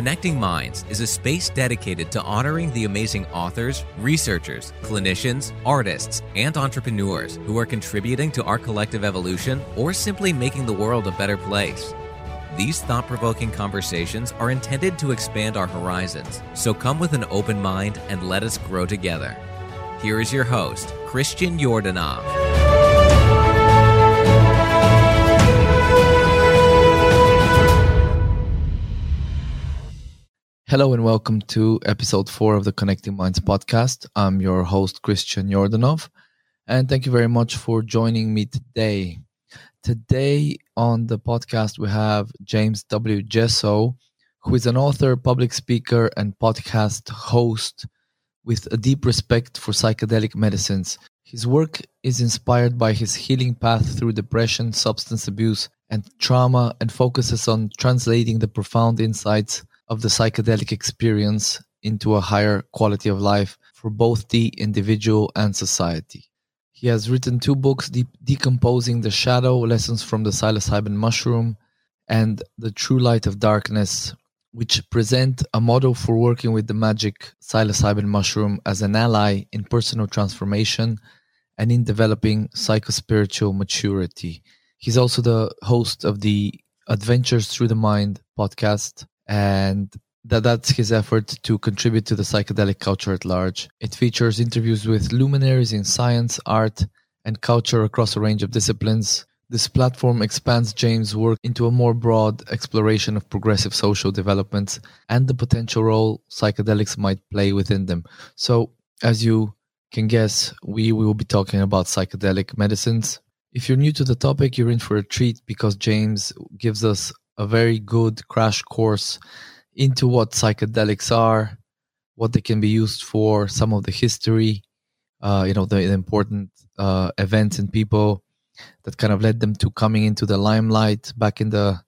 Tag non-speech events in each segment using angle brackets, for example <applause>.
Connecting Minds is a space dedicated to honoring the amazing authors, researchers, clinicians, artists, and entrepreneurs who are contributing to our collective evolution or simply making the world a better place. These thought provoking conversations are intended to expand our horizons, so come with an open mind and let us grow together. Here is your host, Christian Yordanov. Hello and welcome to episode four of the Connecting Minds podcast. I'm your host, Christian Yordanov, and thank you very much for joining me today. Today on the podcast, we have James W. Jesso, who is an author, public speaker, and podcast host with a deep respect for psychedelic medicines. His work is inspired by his healing path through depression, substance abuse, and trauma, and focuses on translating the profound insights of the psychedelic experience into a higher quality of life for both the individual and society. He has written two books De- Decomposing the Shadow Lessons from the Psilocybin Mushroom and The True Light of Darkness, which present a model for working with the magic psilocybin mushroom as an ally in personal transformation and in developing psychospiritual maturity. He's also the host of the Adventures Through the Mind podcast and that that's his effort to contribute to the psychedelic culture at large. It features interviews with luminaries in science, art, and culture across a range of disciplines. This platform expands James' work into a more broad exploration of progressive social developments and the potential role psychedelics might play within them. So, as you can guess, we will be talking about psychedelic medicines. If you're new to the topic, you're in for a treat because James gives us a very good crash course into what psychedelics are, what they can be used for, some of the history, uh, you know, the, the important uh, events and people that kind of led them to coming into the limelight back in the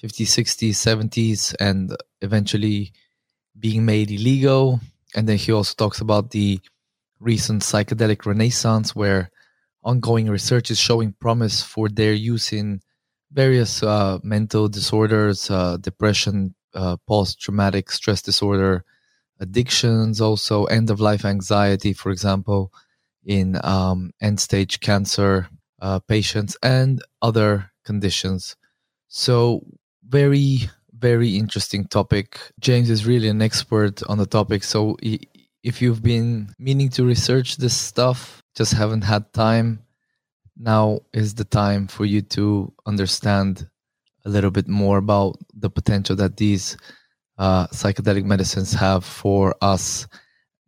50s, 60s, 70s, and eventually being made illegal. And then he also talks about the recent psychedelic renaissance, where ongoing research is showing promise for their use in various uh, mental disorders, uh, depression, uh, post-traumatic stress disorder, addictions, also end-of-life anxiety, for example, in um, end-stage cancer uh, patients and other conditions. So, very, very interesting topic. James is really an expert on the topic. So, if you've been meaning to research this stuff, just haven't had time, now is the time for you to understand a little bit more about the potential that these uh, psychedelic medicines have for us,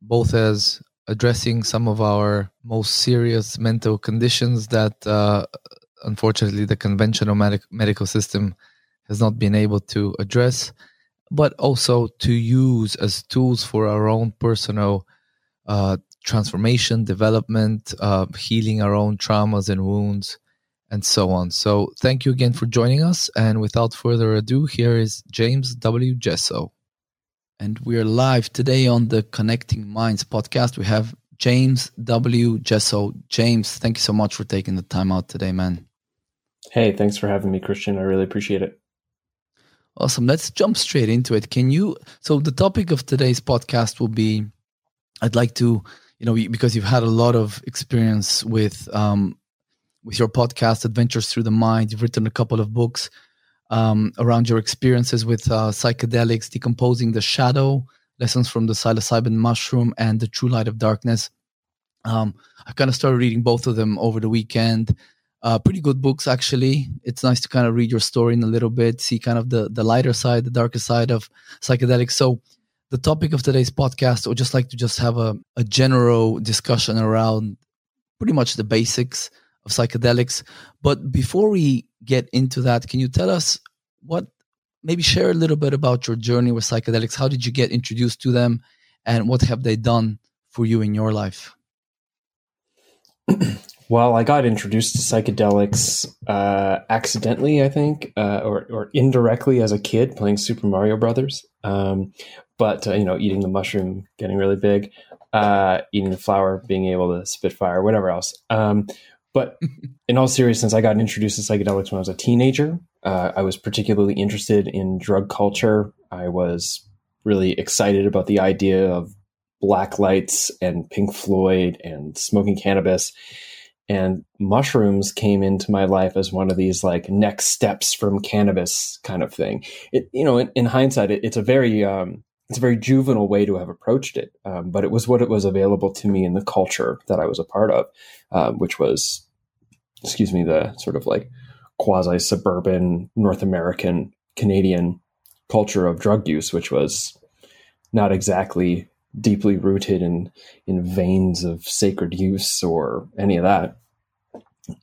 both as addressing some of our most serious mental conditions that uh, unfortunately the conventional medic- medical system has not been able to address, but also to use as tools for our own personal uh, transformation, development, uh, healing our own traumas and wounds, and so on. So, thank you again for joining us. And without further ado, here is James W. Jesso. And we're live today on the Connecting Minds podcast. We have James W. Jesso. James, thank you so much for taking the time out today, man. Hey, thanks for having me, Christian. I really appreciate it. Awesome. Let's jump straight into it. Can you? So, the topic of today's podcast will be I'd like to you know because you've had a lot of experience with um, with your podcast adventures through the mind. You've written a couple of books um, around your experiences with uh, psychedelics decomposing the shadow lessons from the psilocybin mushroom and the true light of darkness. Um, i kind of started reading both of them over the weekend. Uh, pretty good books actually. It's nice to kind of read your story in a little bit see kind of the the lighter side the darker side of psychedelics. So the topic of today's podcast, or just like to just have a, a general discussion around pretty much the basics of psychedelics. But before we get into that, can you tell us what, maybe share a little bit about your journey with psychedelics? How did you get introduced to them? And what have they done for you in your life? <clears throat> Well, I got introduced to psychedelics uh, accidentally, I think, uh, or, or indirectly as a kid playing Super Mario Brothers. Um, but uh, you know, eating the mushroom, getting really big, uh, eating the flower, being able to spit fire, whatever else. Um, but <laughs> in all seriousness, I got introduced to psychedelics when I was a teenager. Uh, I was particularly interested in drug culture. I was really excited about the idea of black lights and Pink Floyd and smoking cannabis. And mushrooms came into my life as one of these like next steps from cannabis kind of thing. It, you know, in, in hindsight, it, it's a very, um, it's a very juvenile way to have approached it, um, but it was what it was available to me in the culture that I was a part of, uh, which was, excuse me, the sort of like quasi suburban North American Canadian culture of drug use, which was not exactly deeply rooted in in veins of sacred use or any of that.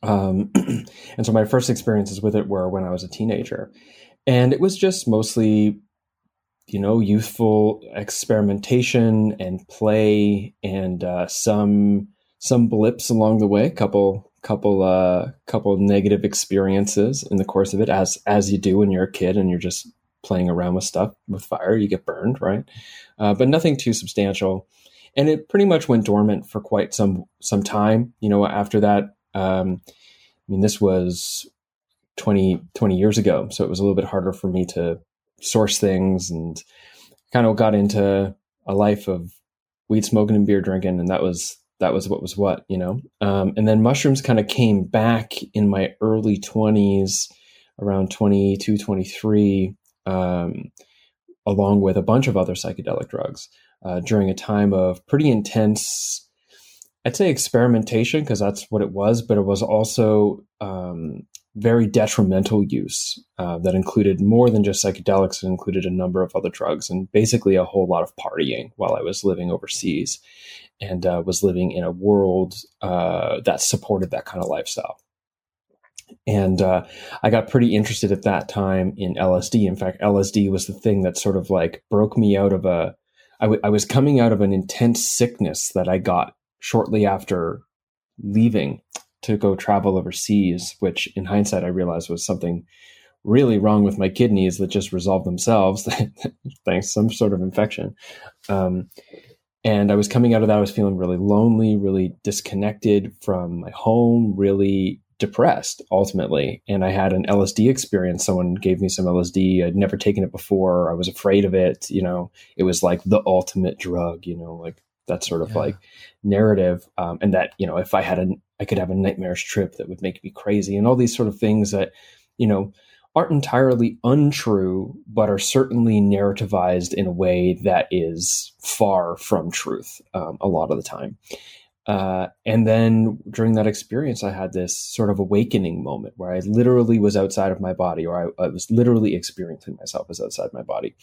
Um, <clears throat> and so my first experiences with it were when I was a teenager, and it was just mostly, you know, youthful experimentation and play, and uh, some some blips along the way, couple couple uh couple negative experiences in the course of it as as you do when you're a kid and you're just playing around with stuff with fire you get burned right? Uh, but nothing too substantial. And it pretty much went dormant for quite some some time. You know after that um i mean this was 20 20 years ago so it was a little bit harder for me to source things and kind of got into a life of weed smoking and beer drinking and that was that was what was what you know? Um, and then mushrooms kind of came back in my early 20s around 22 23 um, along with a bunch of other psychedelic drugs uh, during a time of pretty intense, I'd say experimentation, because that's what it was, but it was also um, very detrimental use uh, that included more than just psychedelics. It included a number of other drugs and basically a whole lot of partying while I was living overseas and uh, was living in a world uh, that supported that kind of lifestyle. And uh, I got pretty interested at that time in LSD. In fact, LSD was the thing that sort of like broke me out of a. I, w- I was coming out of an intense sickness that I got shortly after leaving to go travel overseas, which in hindsight I realized was something really wrong with my kidneys that just resolved themselves <laughs> thanks some sort of infection. Um, and I was coming out of that, I was feeling really lonely, really disconnected from my home, really depressed ultimately. And I had an LSD experience. Someone gave me some LSD. I'd never taken it before. I was afraid of it. You know, it was like the ultimate drug, you know, like that sort of yeah. like narrative. Um, and that, you know, if I had a, I could have a nightmarish trip that would make me crazy and all these sort of things that, you know, aren't entirely untrue, but are certainly narrativized in a way that is far from truth um, a lot of the time. Uh, and then during that experience, I had this sort of awakening moment where I literally was outside of my body, or I, I was literally experiencing myself as outside my body.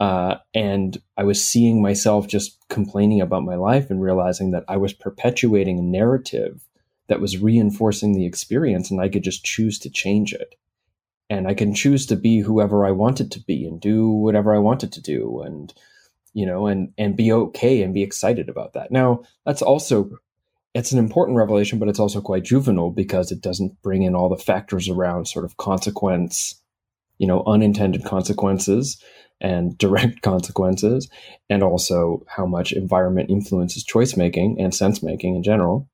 Uh, and I was seeing myself just complaining about my life and realizing that I was perpetuating a narrative that was reinforcing the experience, and I could just choose to change it. And I can choose to be whoever I wanted to be and do whatever I wanted to do. And you know, and and be okay and be excited about that. Now, that's also it's an important revelation, but it's also quite juvenile because it doesn't bring in all the factors around sort of consequence, you know, unintended consequences and <laughs> direct consequences, and also how much environment influences choice making and sense making in general.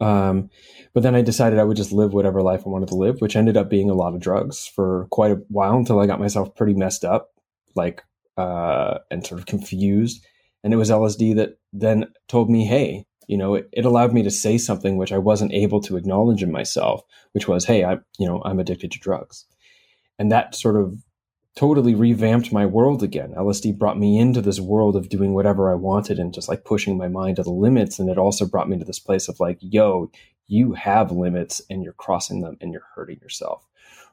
Um, but then I decided I would just live whatever life I wanted to live, which ended up being a lot of drugs for quite a while until I got myself pretty messed up, like uh, and sort of confused. And it was LSD that then told me, hey, you know, it, it, allowed me to say something which I wasn't able to acknowledge in myself, which was, hey, I, you know, I'm addicted to drugs. And that sort of totally revamped my world again. LSD brought me into this world of doing whatever I wanted and just like pushing my mind to the limits. And it also brought me to this place of like, yo, you have limits and you're crossing them and you're hurting yourself.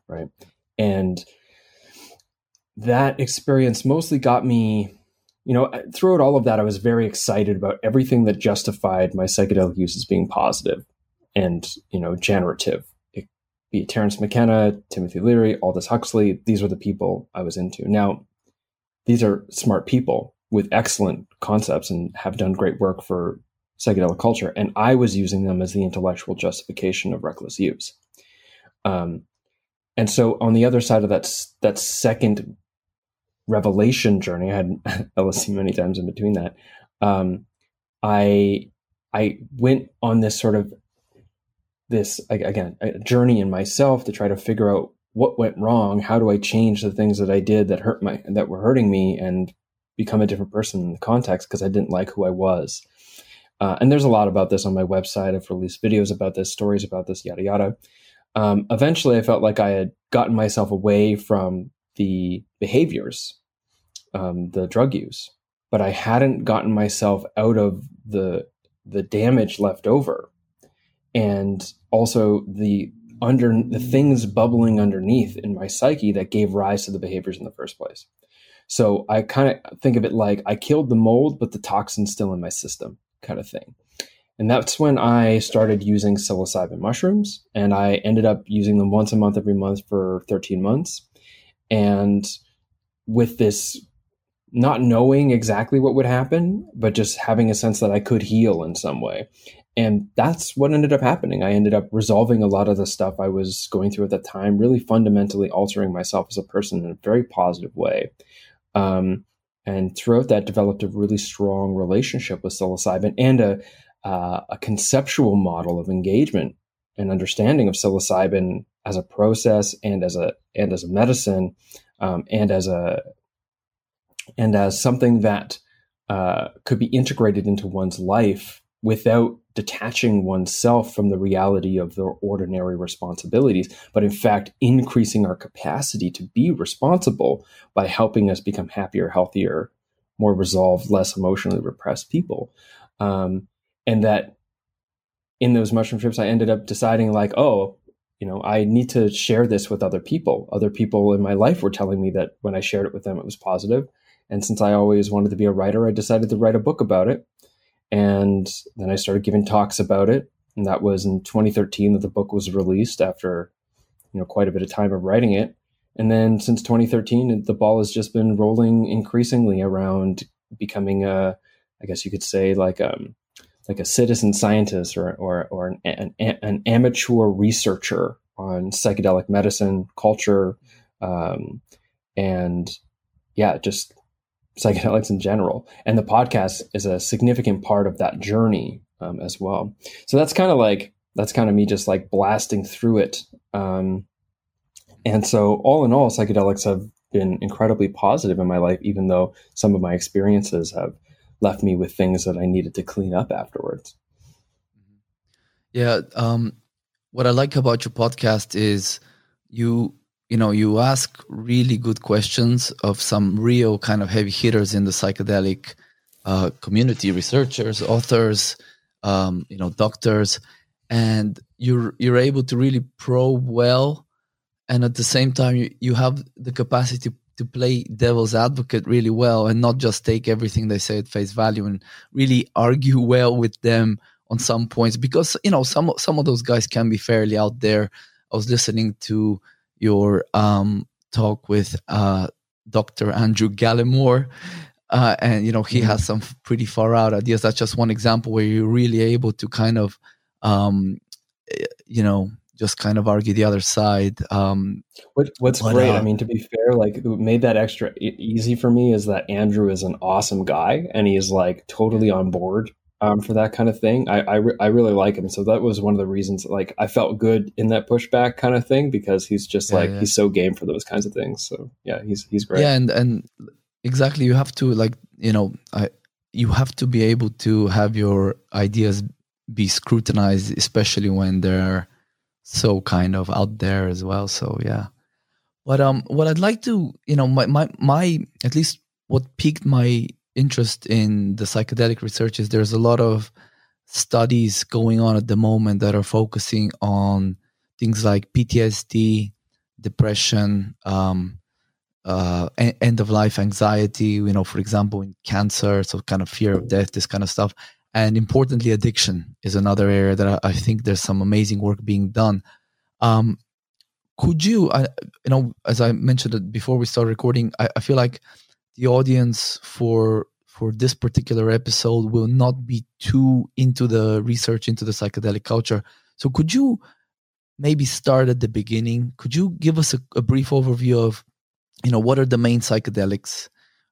Right. And that experience mostly got me, you know, throughout all of that, I was very excited about everything that justified my psychedelic use as being positive and, you know, generative. Be it Terence McKenna, Timothy Leary, Aldous Huxley, these were the people I was into. Now, these are smart people with excellent concepts and have done great work for psychedelic culture. And I was using them as the intellectual justification of reckless use. Um, and so on the other side of that, that second revelation journey. I had <laughs> LSD many times in between that. Um, I I went on this sort of this again a journey in myself to try to figure out what went wrong. How do I change the things that I did that hurt my that were hurting me, and become a different person in the context because I didn't like who I was. Uh, and there's a lot about this on my website. I've released videos about this, stories about this, yada yada. Um, eventually, I felt like I had gotten myself away from the behaviors, um, the drug use, but I hadn't gotten myself out of the the damage left over, and also the under the things bubbling underneath in my psyche that gave rise to the behaviors in the first place. So I kind of think of it like I killed the mold, but the toxin's still in my system, kind of thing. And that's when I started using psilocybin mushrooms, and I ended up using them once a month every month for 13 months. And with this not knowing exactly what would happen, but just having a sense that I could heal in some way. And that's what ended up happening. I ended up resolving a lot of the stuff I was going through at the time, really fundamentally altering myself as a person in a very positive way. Um, and throughout that, developed a really strong relationship with psilocybin and a, uh, a conceptual model of engagement and understanding of psilocybin as a process and as a and as a medicine um, and as a and as something that uh, could be integrated into one's life without detaching oneself from the reality of their ordinary responsibilities, but in fact increasing our capacity to be responsible by helping us become happier, healthier, more resolved, less emotionally repressed people. Um, and that in those mushroom trips, I ended up deciding, like, oh, you know, I need to share this with other people. Other people in my life were telling me that when I shared it with them, it was positive. And since I always wanted to be a writer, I decided to write a book about it. And then I started giving talks about it. And that was in 2013 that the book was released after, you know, quite a bit of time of writing it. And then since 2013, the ball has just been rolling increasingly around becoming a, I guess you could say like um like a citizen scientist or or, or an, an, an amateur researcher on psychedelic medicine, culture, um, and yeah, just psychedelics in general. And the podcast is a significant part of that journey um, as well. So that's kind of like that's kind of me just like blasting through it. Um, and so all in all, psychedelics have been incredibly positive in my life, even though some of my experiences have left me with things that I needed to clean up afterwards. Yeah. Um, what I like about your podcast is you you know you ask really good questions of some real kind of heavy hitters in the psychedelic uh, community researchers authors um, you know doctors and you're you're able to really probe well and at the same time you, you have the capacity to play devil's advocate really well and not just take everything they say at face value and really argue <laughs> well with them on some points because you know some some of those guys can be fairly out there. I was listening to your um, talk with uh, Dr. Andrew Gallimore. Uh, and you know he has some pretty far out ideas. That's just one example where you're really able to kind of, um, eh, you know, just kind of argue the other side. Um, what, what's but, great, uh, I mean, to be fair, like what made that extra easy for me is that Andrew is an awesome guy, and he is like totally on board um, for that kind of thing. I I, re- I, really like him, so that was one of the reasons. Like I felt good in that pushback kind of thing because he's just yeah, like yeah. he's so game for those kinds of things. So yeah, he's he's great. Yeah, and and exactly, you have to like you know I you have to be able to have your ideas be scrutinized, especially when they're so kind of out there as well. So yeah. But um, what I'd like to, you know, my my my at least what piqued my interest in the psychedelic research is there's a lot of studies going on at the moment that are focusing on things like PTSD, depression, um, uh, end of life anxiety. You know, for example, in cancer, so kind of fear of death, this kind of stuff. And importantly, addiction is another area that I, think there's some amazing work being done. Um, could you, I, you know, as I mentioned before we start recording, I, I feel like the audience for for this particular episode will not be too into the research into the psychedelic culture. So could you maybe start at the beginning? Could you give us a, a brief overview of, you know, what are the main psychedelics?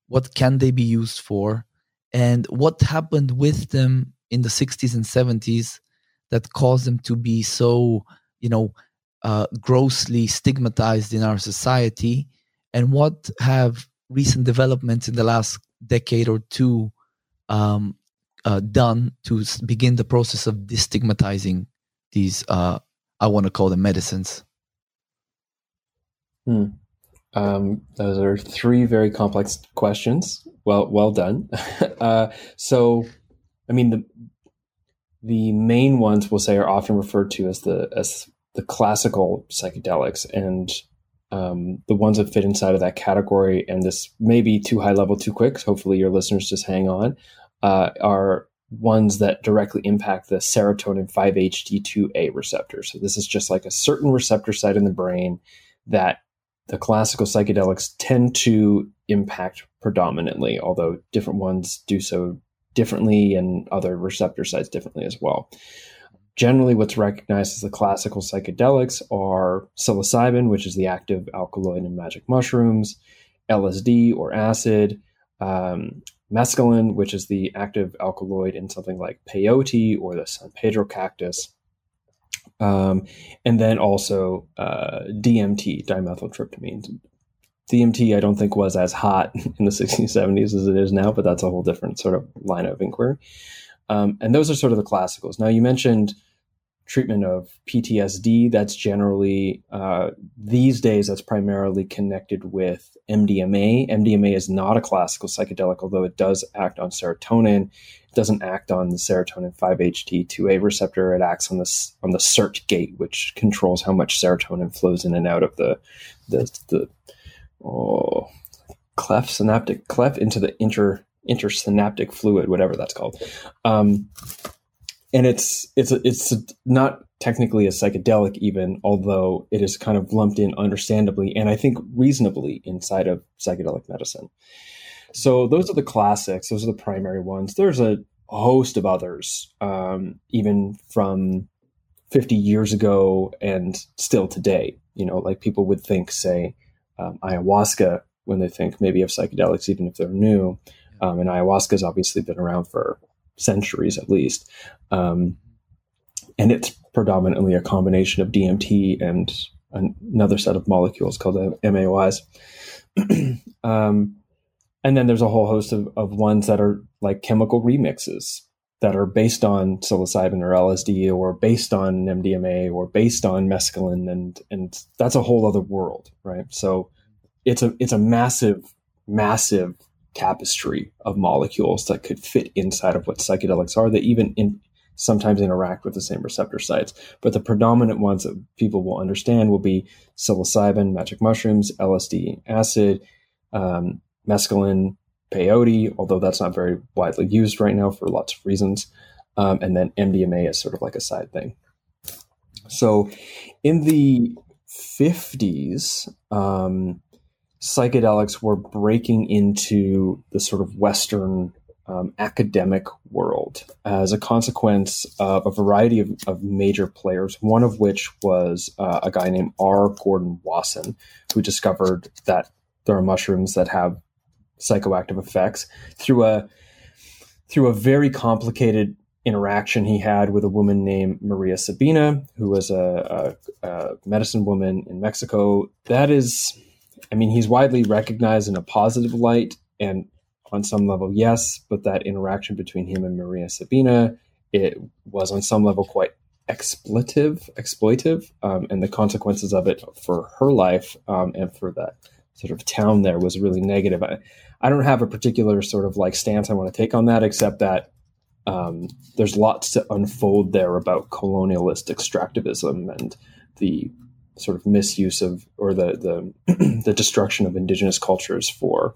What can they be used for? And what happened with them in the 60s and 70s that caused them to be so, you know, uh, grossly stigmatized in our society? And what have recent developments in the last decade or two um, uh, done to begin the process of destigmatizing these? Uh, I want to call them medicines. Hmm. Um, those are three very complex questions. Well, well done. <laughs> uh, so, I mean, the the main ones we'll say are often referred to as the as the classical psychedelics, and um, the ones that fit inside of that category. And this may be too high level, too quick. So hopefully, your listeners just hang on. Uh, are ones that directly impact the serotonin 5-HT2A receptor. So this is just like a certain receptor site in the brain that the classical psychedelics tend to impact predominantly, although different ones do so differently and other receptor sites differently as well. Generally, what's recognized as the classical psychedelics are psilocybin, which is the active alkaloid in magic mushrooms, LSD or acid, um, mescaline, which is the active alkaloid in something like peyote or the San Pedro cactus, um, and then also uh, DMT, dimethyltryptamine. DMT, I don't think was as hot <laughs> in the 60s, 70s as it is now, but that's a whole different sort of line of inquiry. Um, and those are sort of the classicals. Now, you mentioned treatment of PTSD. That's generally, uh, these days, that's primarily connected with MDMA. MDMA is not a classical psychedelic, although it does act on serotonin It doesn't act on the serotonin 5-HT2A receptor. It acts on the on the SERT gate, which controls how much serotonin flows in and out of the the, the oh, cleft synaptic cleft into the inter intersynaptic fluid, whatever that's called. Um, and it's it's it's not technically a psychedelic even, although it is kind of lumped in understandably and I think reasonably inside of psychedelic medicine. So those are the classics. Those are the primary ones. There's a host of others, um, even from 50 years ago and still today. You know, like people would think, say, um, ayahuasca when they think maybe of psychedelics, even if they're new. Um, and ayahuasca has obviously been around for centuries at least. Um, and it's predominantly a combination of DMT and another set of molecules called MAOIs. <clears throat> um, and then there's a whole host of, of ones that are like chemical remixes that are based on psilocybin or LSD or based on MDMA or based on mescaline and and that's a whole other world, right? So it's a it's a massive massive tapestry of molecules that could fit inside of what psychedelics are that even in sometimes interact with the same receptor sites. But the predominant ones that people will understand will be psilocybin, magic mushrooms, LSD, acid, um, mescaline, peyote, although that's not very widely used right now for lots of reasons. Um, and then MDMA is sort of like a side thing. So in the 50s, um, psychedelics were breaking into the sort of Western um, academic world as a consequence of a variety of, of major players, one of which was uh, a guy named R. Gordon Wasson, who discovered that there are mushrooms that have psychoactive effects through a through a very complicated interaction he had with a woman named Maria Sabina, who was a, a, a, medicine woman in Mexico. That is, I mean, he's widely recognized in a positive light, and on some level, yes. But that interaction between him and Maria Sabina, it was on some level quite exploitive, exploitive, um, and the consequences of it for her life um, and for that sort of town there was really negative. I, I don't have a particular sort of like stance I want to take on that, except that um, there's lots to unfold there about colonialist extractivism and the sort of misuse of or the the <clears throat> the destruction of indigenous cultures for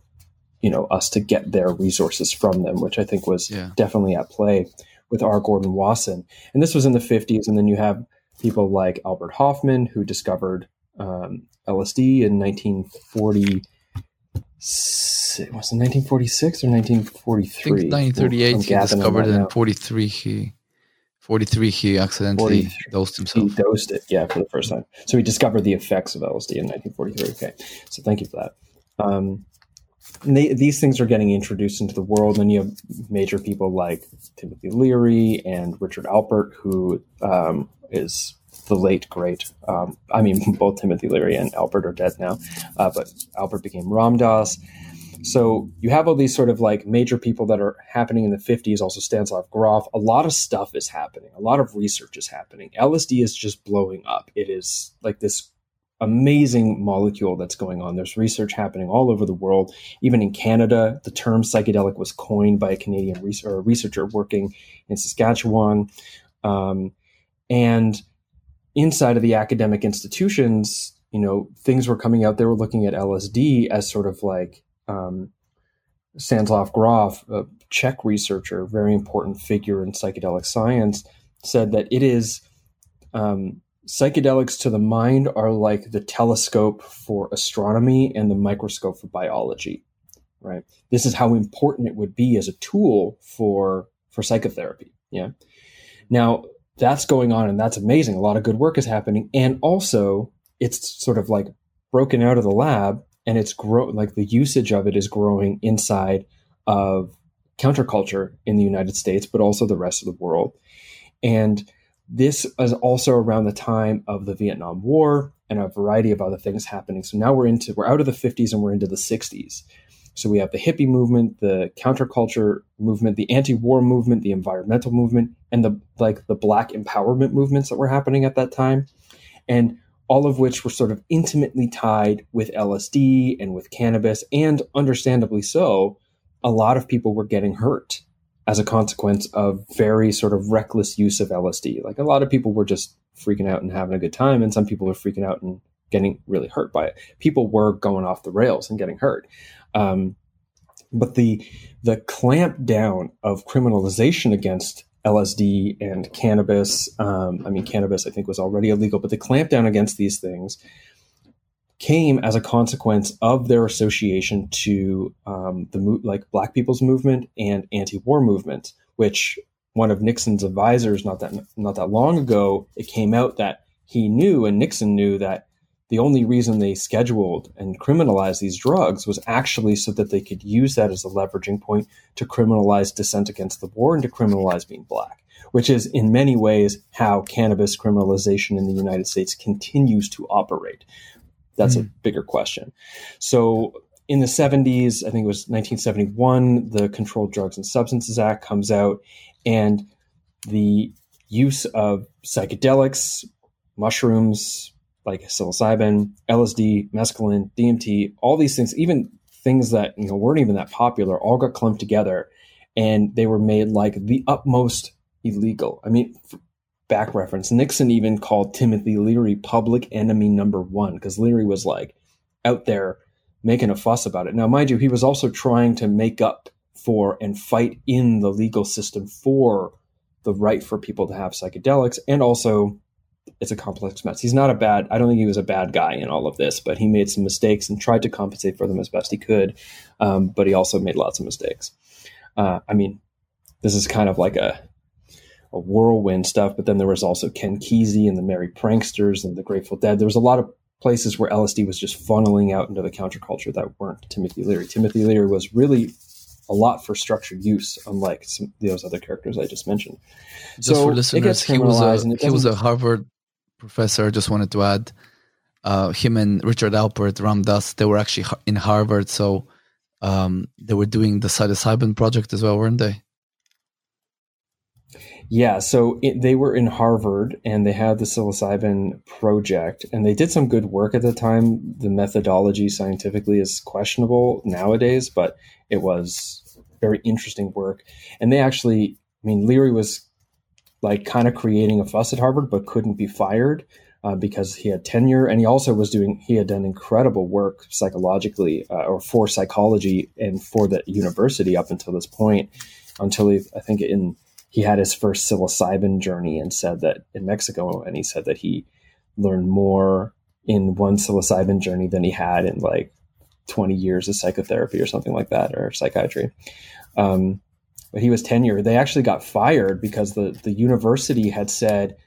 you know us to get their resources from them, which I think was yeah. definitely at play with R. Gordon Wasson. And this was in the 50s, and then you have people like Albert Hofmann who discovered um, LSD in 1940 was it 1946 or 1943? 1938 he discovered it in 43 he 43 he accidentally 43. dosed himself. He dosed it, yeah, for the first time. So he discovered the effects of LSD in 1943. Okay, so thank you for that. Um, they, these things are getting introduced into the world, and you have major people like Timothy Leary and Richard Alpert, who um, is the late great. Um, I mean, <laughs> both Timothy Leary and Alpert are dead now, uh, but Alpert became Ram Dass. So you have all these sort of like major people that are happening in the 50s, also Stanislav Grof. A lot of stuff is happening. A lot of research is happening. LSD is just blowing up. It is like this amazing molecule that's going on. There's research happening all over the world. Even in Canada, the term psychedelic was coined by a Canadian researcher working in Saskatchewan. Um, and inside of the academic institutions, you know, things were coming out. They were looking at LSD as sort of like um, Stanislav Grof, a Czech researcher, very important figure in psychedelic science, said that it is um, psychedelics to the mind are like the telescope for astronomy and the microscope for biology. Right. This is how important it would be as a tool for for psychotherapy. Yeah. Now that's going on and that's amazing. A lot of good work is happening, and also it's sort of like broken out of the lab and it's grow like the usage of it is growing inside of counterculture in the United States, but also the rest of the world. And this is also around the time of the Vietnam War and a variety of other things happening. So now we're into we're out of the 50s and we're into the 60s. So we have the hippie movement, the counterculture movement, the anti-war movement, the environmental movement, and the like the black empowerment movements that were happening at that time. And all of which were sort of intimately tied with LSD and with cannabis, and understandably so, a lot of people were getting hurt as a consequence of very sort of reckless use of LSD. Like a lot of people were just freaking out and having a good time, and some people were freaking out and getting really hurt by it. People were going off the rails and getting hurt. Um, but the the clamp down of criminalization against LSD and cannabis. Um, I mean, cannabis I think was already illegal, but the clampdown against these things came as a consequence of their association to um, the like Black People's Movement and anti-war movement, which one of Nixon's advisors not that not that long ago it came out that he knew and Nixon knew that the only reason they scheduled and criminalized these drugs was actually so that they could use that as a leveraging point to criminalize dissent against the war and to criminalize being black, which is in many ways how cannabis criminalization in the United States continues to operate. That's mm. a bigger question. So in the 70s, I think it was 1971, the Controlled Drugs and Substances Act comes out, and the use of psychedelics, mushrooms, like psilocybin, LSD, mescaline, DMT, all these things, even things that you know weren't even that popular, all got clumped together, and they were made like the utmost illegal. I mean, back reference, Nixon even called Timothy Leary public enemy number one because Leary was like out there making a fuss about it. Now, mind you, he was also trying to make up for and fight in the legal system for the right for people to have psychedelics and also it's a complex mess. He's not a bad. I don't think he was a bad guy in all of this, but he made some mistakes and tried to compensate for them as best he could. Um, but he also made lots of mistakes. Uh, I mean, this is kind of like a a whirlwind stuff. But then there was also Ken Kesey and the Merry Pranksters and the Grateful Dead. There was a lot of places where LSD was just funneling out into the counterculture that weren't Timothy Leary. Timothy Leary was really a lot for structured use, unlike some, those other characters I just mentioned. Just so for listeners, he was a he was a Harvard professor, I just wanted to add, uh, him and Richard Alpert Ram Ramdas, they were actually in Harvard, so um, they were doing the psilocybin project as well, weren't they? Yeah, so it, they were in Harvard and they had the psilocybin project, and they did some good work at the time. The methodology scientifically is questionable nowadays, but it was very interesting work. And they actually, I mean, Leary was like kind of creating a fuss at Harvard, but couldn't be fired uh, because he had tenure, and he also was doing he had done incredible work psychologically uh, or for psychology and for the university up until this point, until he I think in he had his first psilocybin journey and said that in Mexico, and he said that he learned more in one psilocybin journey than he had in like 20 years of psychotherapy or something like that or psychiatry. Um, but he was tenured. They actually got fired because the the university had said,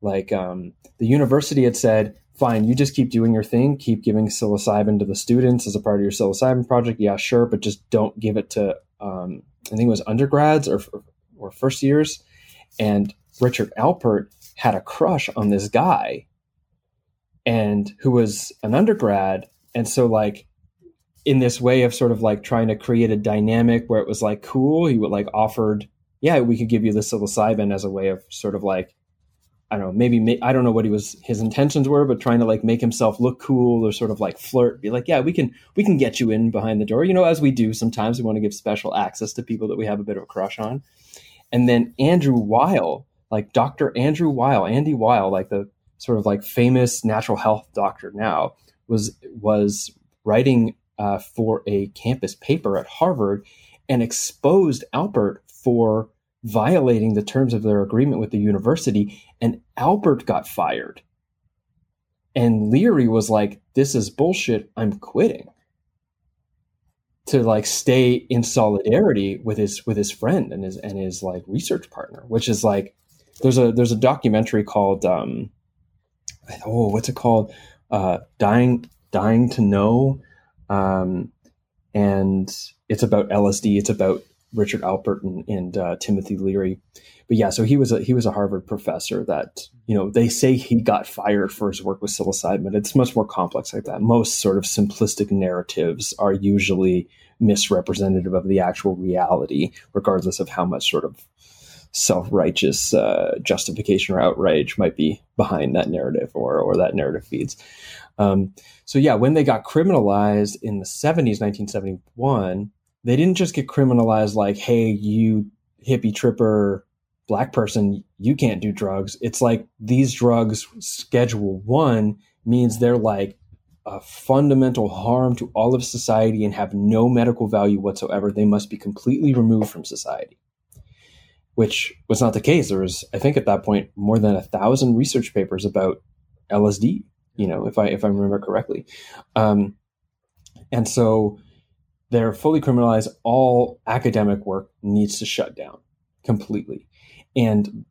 like, um, the university had said, fine, you just keep doing your thing, keep giving psilocybin to the students as a part of your psilocybin project. Yeah, sure, but just don't give it to, um, I think it was undergrads or or first years. And Richard Alpert had a crush on this guy, and who was an undergrad, and so like in this way of sort of like trying to create a dynamic where it was like cool, he would like offered, yeah, we could give you the psilocybin as a way of sort of like I don't know, maybe I don't know what he was his intentions were, but trying to like make himself look cool or sort of like flirt, be like, yeah, we can we can get you in behind the door, you know, as we do sometimes. We want to give special access to people that we have a bit of a crush on. And then Andrew Weil, like Dr. Andrew Weil, Andy Weil, like the sort of like famous natural health doctor now, was was writing uh, for a campus paper at Harvard and exposed Alpert for violating the terms of their agreement with the university, and Alpert got fired. And Leary was like, "This is bullshit. I'm quitting." To like stay in solidarity with his with his friend and his and his like research partner, which is like there's a there's a documentary called um, oh what's it called uh, dying dying to know um, and it's about LSD it's about Richard Alpert and, and uh, Timothy Leary but yeah so he was a he was a Harvard professor that you know they say he got fired for his work with psilocybin but it's much more complex like that most sort of simplistic narratives are usually misrepresentative of the actual reality regardless of how much sort of self-righteous uh, justification or outrage might be behind that narrative or or that narrative feeds. Um, so yeah, when they got criminalized in the 70s, 1971, they didn't just get criminalized like, hey, you hippie tripper black person, you can't do drugs. It's like these drugs, Schedule One, means they're like a fundamental harm to all of society and have no medical value whatsoever. They must be completely removed from society which was not the case. There was, I think, at that point, more than a thousand research papers about LSD. You know, if I if I remember correctly, um, and so they're fully criminalized. All academic work needs to shut down completely, and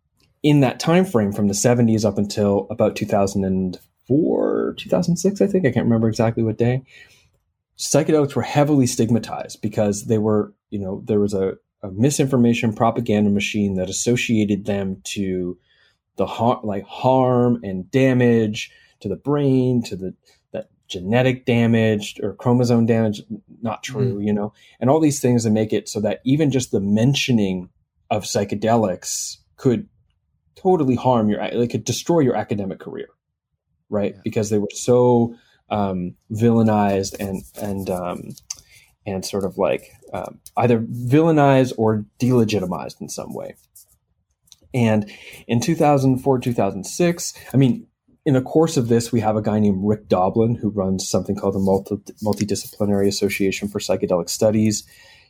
in that time frame from the 70s up until about 2004 2006 i think i can't remember exactly what day psychedelics were heavily stigmatized because they were you know there was a a misinformation propaganda machine that associated them to the har- like harm and damage to the brain, to the that genetic damage or chromosome damage. Not true, mm. you know, and all these things that make it so that even just the mentioning of psychedelics could totally harm your, like, could destroy your academic career, right? Yeah. Because they were so um, villainized and and um, and sort of like um, either villainized or delegitimized in some way. And in 2004, 2006, I mean, in the course of this, we have a guy named Rick Doblin who runs something called the Multi- Multidisciplinary Association for Psychedelic Studies.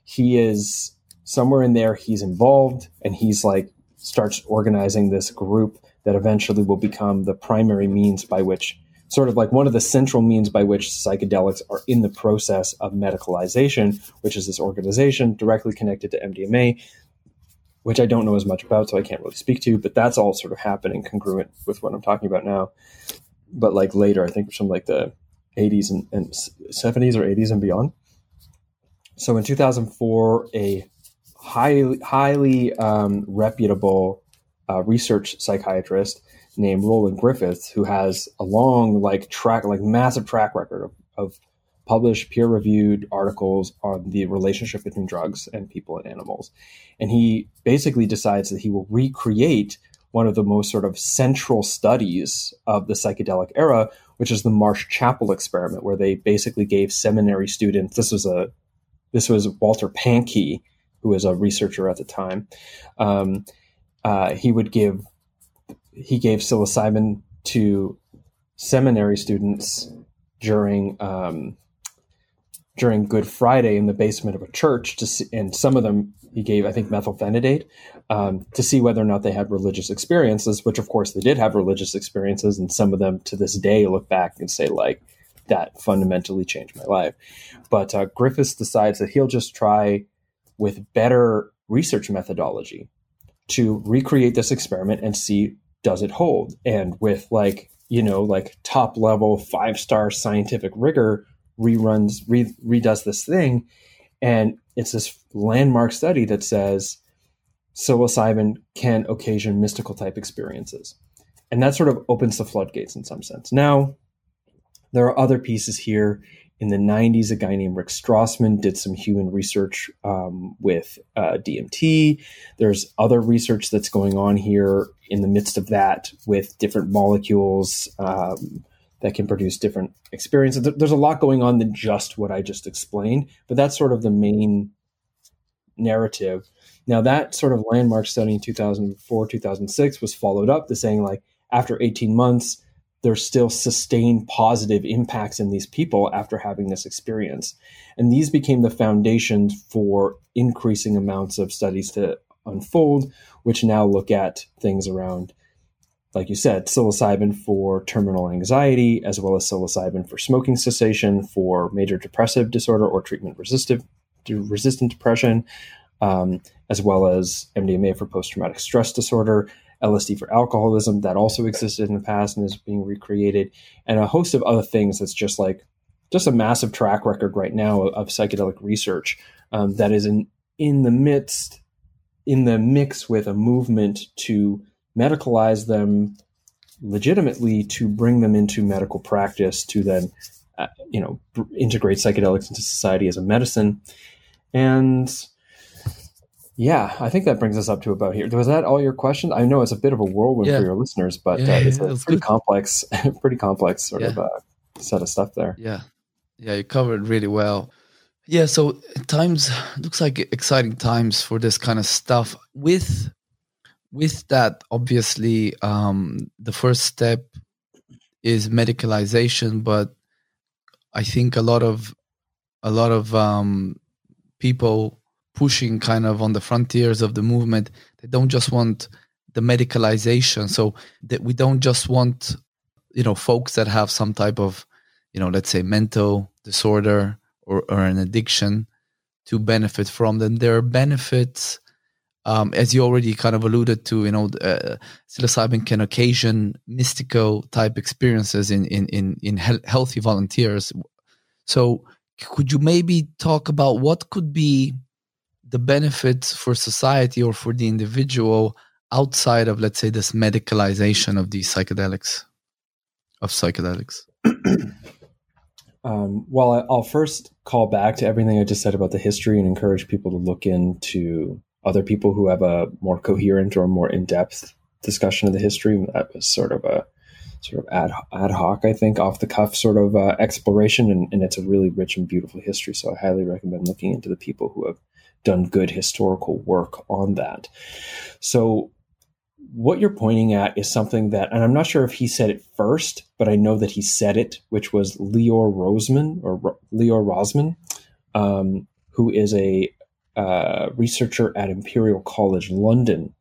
He is somewhere in there, he's involved and he's like starts organizing this group that eventually will become the primary means by which sort of like one of the central means by which psychedelics are in the process of medicalization, which is this organization directly connected to MDMA, which I don't know as much about, so I can't really speak to, but that's all sort of happening congruent with what I'm talking about now. But like later, I think from like the 80s and, and 70s or 80s and beyond. So in 2004, a highly, highly um, reputable uh, research psychiatrist named Roland Griffiths, who has a long, like track, like massive track record of, of published peer-reviewed articles on the relationship between drugs and people and animals, and he basically decides that he will recreate one of the most sort of central studies of the psychedelic era, which is the Marsh Chapel experiment, where they basically gave seminary students. This was a this was Walter Pahnke, who was a researcher at the time. Um, uh, he would give he gave psilocybin to seminary students during um, during Good Friday in the basement of a church to see, and some of them he gave, I think, methylphenidate um, to see whether or not they had religious experiences. Which, of course, they did have religious experiences, and some of them to this day look back and say, like, that fundamentally changed my life. But uh, Griffiths decides that he'll just try with better research methodology to recreate this experiment and see does it hold? And with like, you know, like top level five star scientific rigor, reruns, re- redoes this thing. And it's this landmark study that says psilocybin can occasion mystical type experiences. And that sort of opens the floodgates in some sense. Now, there are other pieces here In the 90s, a guy named Rick Strassman did some human research um, with uh, DMT. There's other research that's going on here in the midst of that with different molecules um, that can produce different experiences. There's a lot going on than just what I just explained, but that's sort of the main narrative. Now, that sort of landmark study in 2004, 2006 was followed up to saying, like, after 18 months, there's still sustained positive impacts in these people after having this experience. And these became the foundations for increasing amounts of studies to unfold, which now look at things around, like you said, psilocybin for terminal anxiety, as well as psilocybin for smoking cessation, for major depressive disorder or treatment resistant depression, um, as well as MDMA for post traumatic stress disorder, LSD for alcoholism that also existed in the past and is being recreated, and a host of other things that's just like just a massive track record right now of, psychedelic research um, that is in in the midst in the mix with a movement to medicalize them legitimately to bring them into medical practice to then uh, you know integrate psychedelics into society as a medicine and yeah, I think that brings us up to about here. Was that all your questions? I know it's a bit of a whirlwind yeah. for your listeners, but yeah, uh, it's yeah, a pretty good. complex, <laughs> pretty complex sort of uh, set of stuff there. Yeah, yeah, you covered really well. Yeah, so times looks like exciting times for this kind of stuff. With with that, obviously, um, the first step is medicalization, but I think a lot of a lot of um, people pushing kind of on the frontiers of the movement. They don't just want the medicalization. So that we don't just want, you know, folks that have some type of, you know, let's say mental disorder or, or an addiction to benefit from them. There are benefits, um, as you already kind of alluded to, you know, uh, psilocybin can occasion mystical type experiences in, in, in, in he- healthy volunteers. So could you maybe talk about what could be the benefits for society or for the individual outside of let's say this medicalization of these psychedelics of psychedelics <clears throat> um, well i'll first call back to everything i just said about the history and encourage people to look into other people who have a more coherent or more in-depth discussion of the history that was sort of a sort of ad, ad hoc i think off the cuff sort of uh, exploration and, and it's a really rich and beautiful history so i highly recommend looking into the people who have done good historical work on that. So what you're pointing at is something that, and I'm not sure if he said it first, but I know that he said it, which was Leor Roseman or Ro- Lior Roseman, um, who is a uh, researcher at Imperial College London,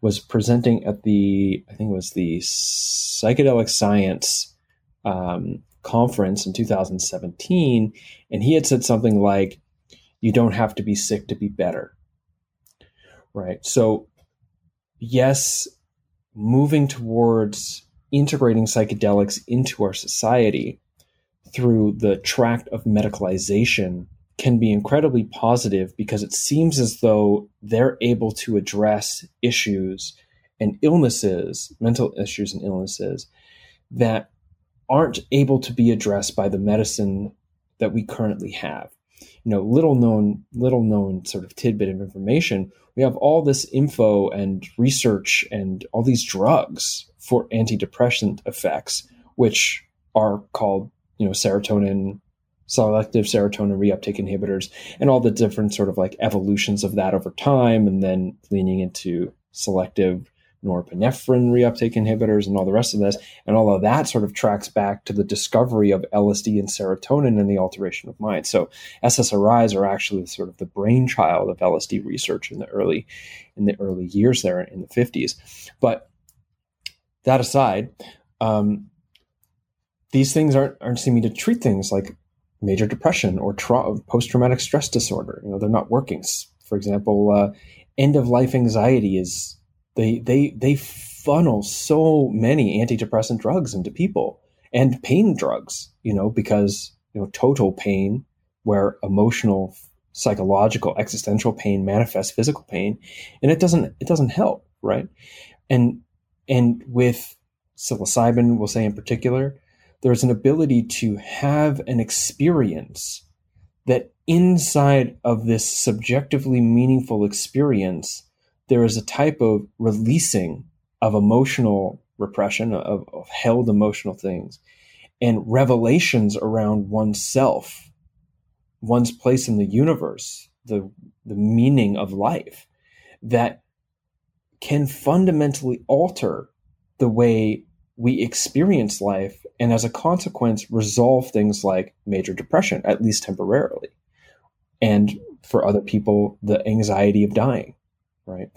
was presenting at the, I think it was the psychedelic science um, conference in 2017, and he had said something like, you don't have to be sick to be better. Right. So, yes, moving towards integrating psychedelics into our society through the tract of medicalization can be incredibly positive because it seems as though they're able to address issues and illnesses, mental issues and illnesses that aren't able to be addressed by the medicine that we currently have. You know little known little known sort of tidbit of information we have all this info and research and all these drugs for antidepressant effects which are called you know serotonin selective serotonin reuptake inhibitors and all the different sort of like evolutions of that over time and then leaning into selective norepinephrine reuptake inhibitors and all the rest of this. And all of that sort of tracks back to the discovery of LSD and serotonin and the alteration of mind. So SSRIs are actually sort of the brainchild of LSD research in the early in the early years there in the 50s. But that aside, um, these things aren't aren't seeming to treat things like major depression or tra- post traumatic stress disorder. You know, they're not working. For example, uh, end of life anxiety is they they they funnel so many antidepressant drugs into people and pain drugs, you know, because you know total pain, where emotional, psychological, existential pain manifests physical pain, and it doesn't it doesn't help, right? And and with psilocybin, we'll say in particular, there's an ability to have an experience that inside of this subjectively meaningful experience, there is a type of releasing of emotional repression, of, of held emotional things, and revelations around oneself, one's place in the universe, the, the meaning of life that can fundamentally alter the way we experience life and as a consequence resolve things like major depression at least temporarily and for other people the anxiety of dying right?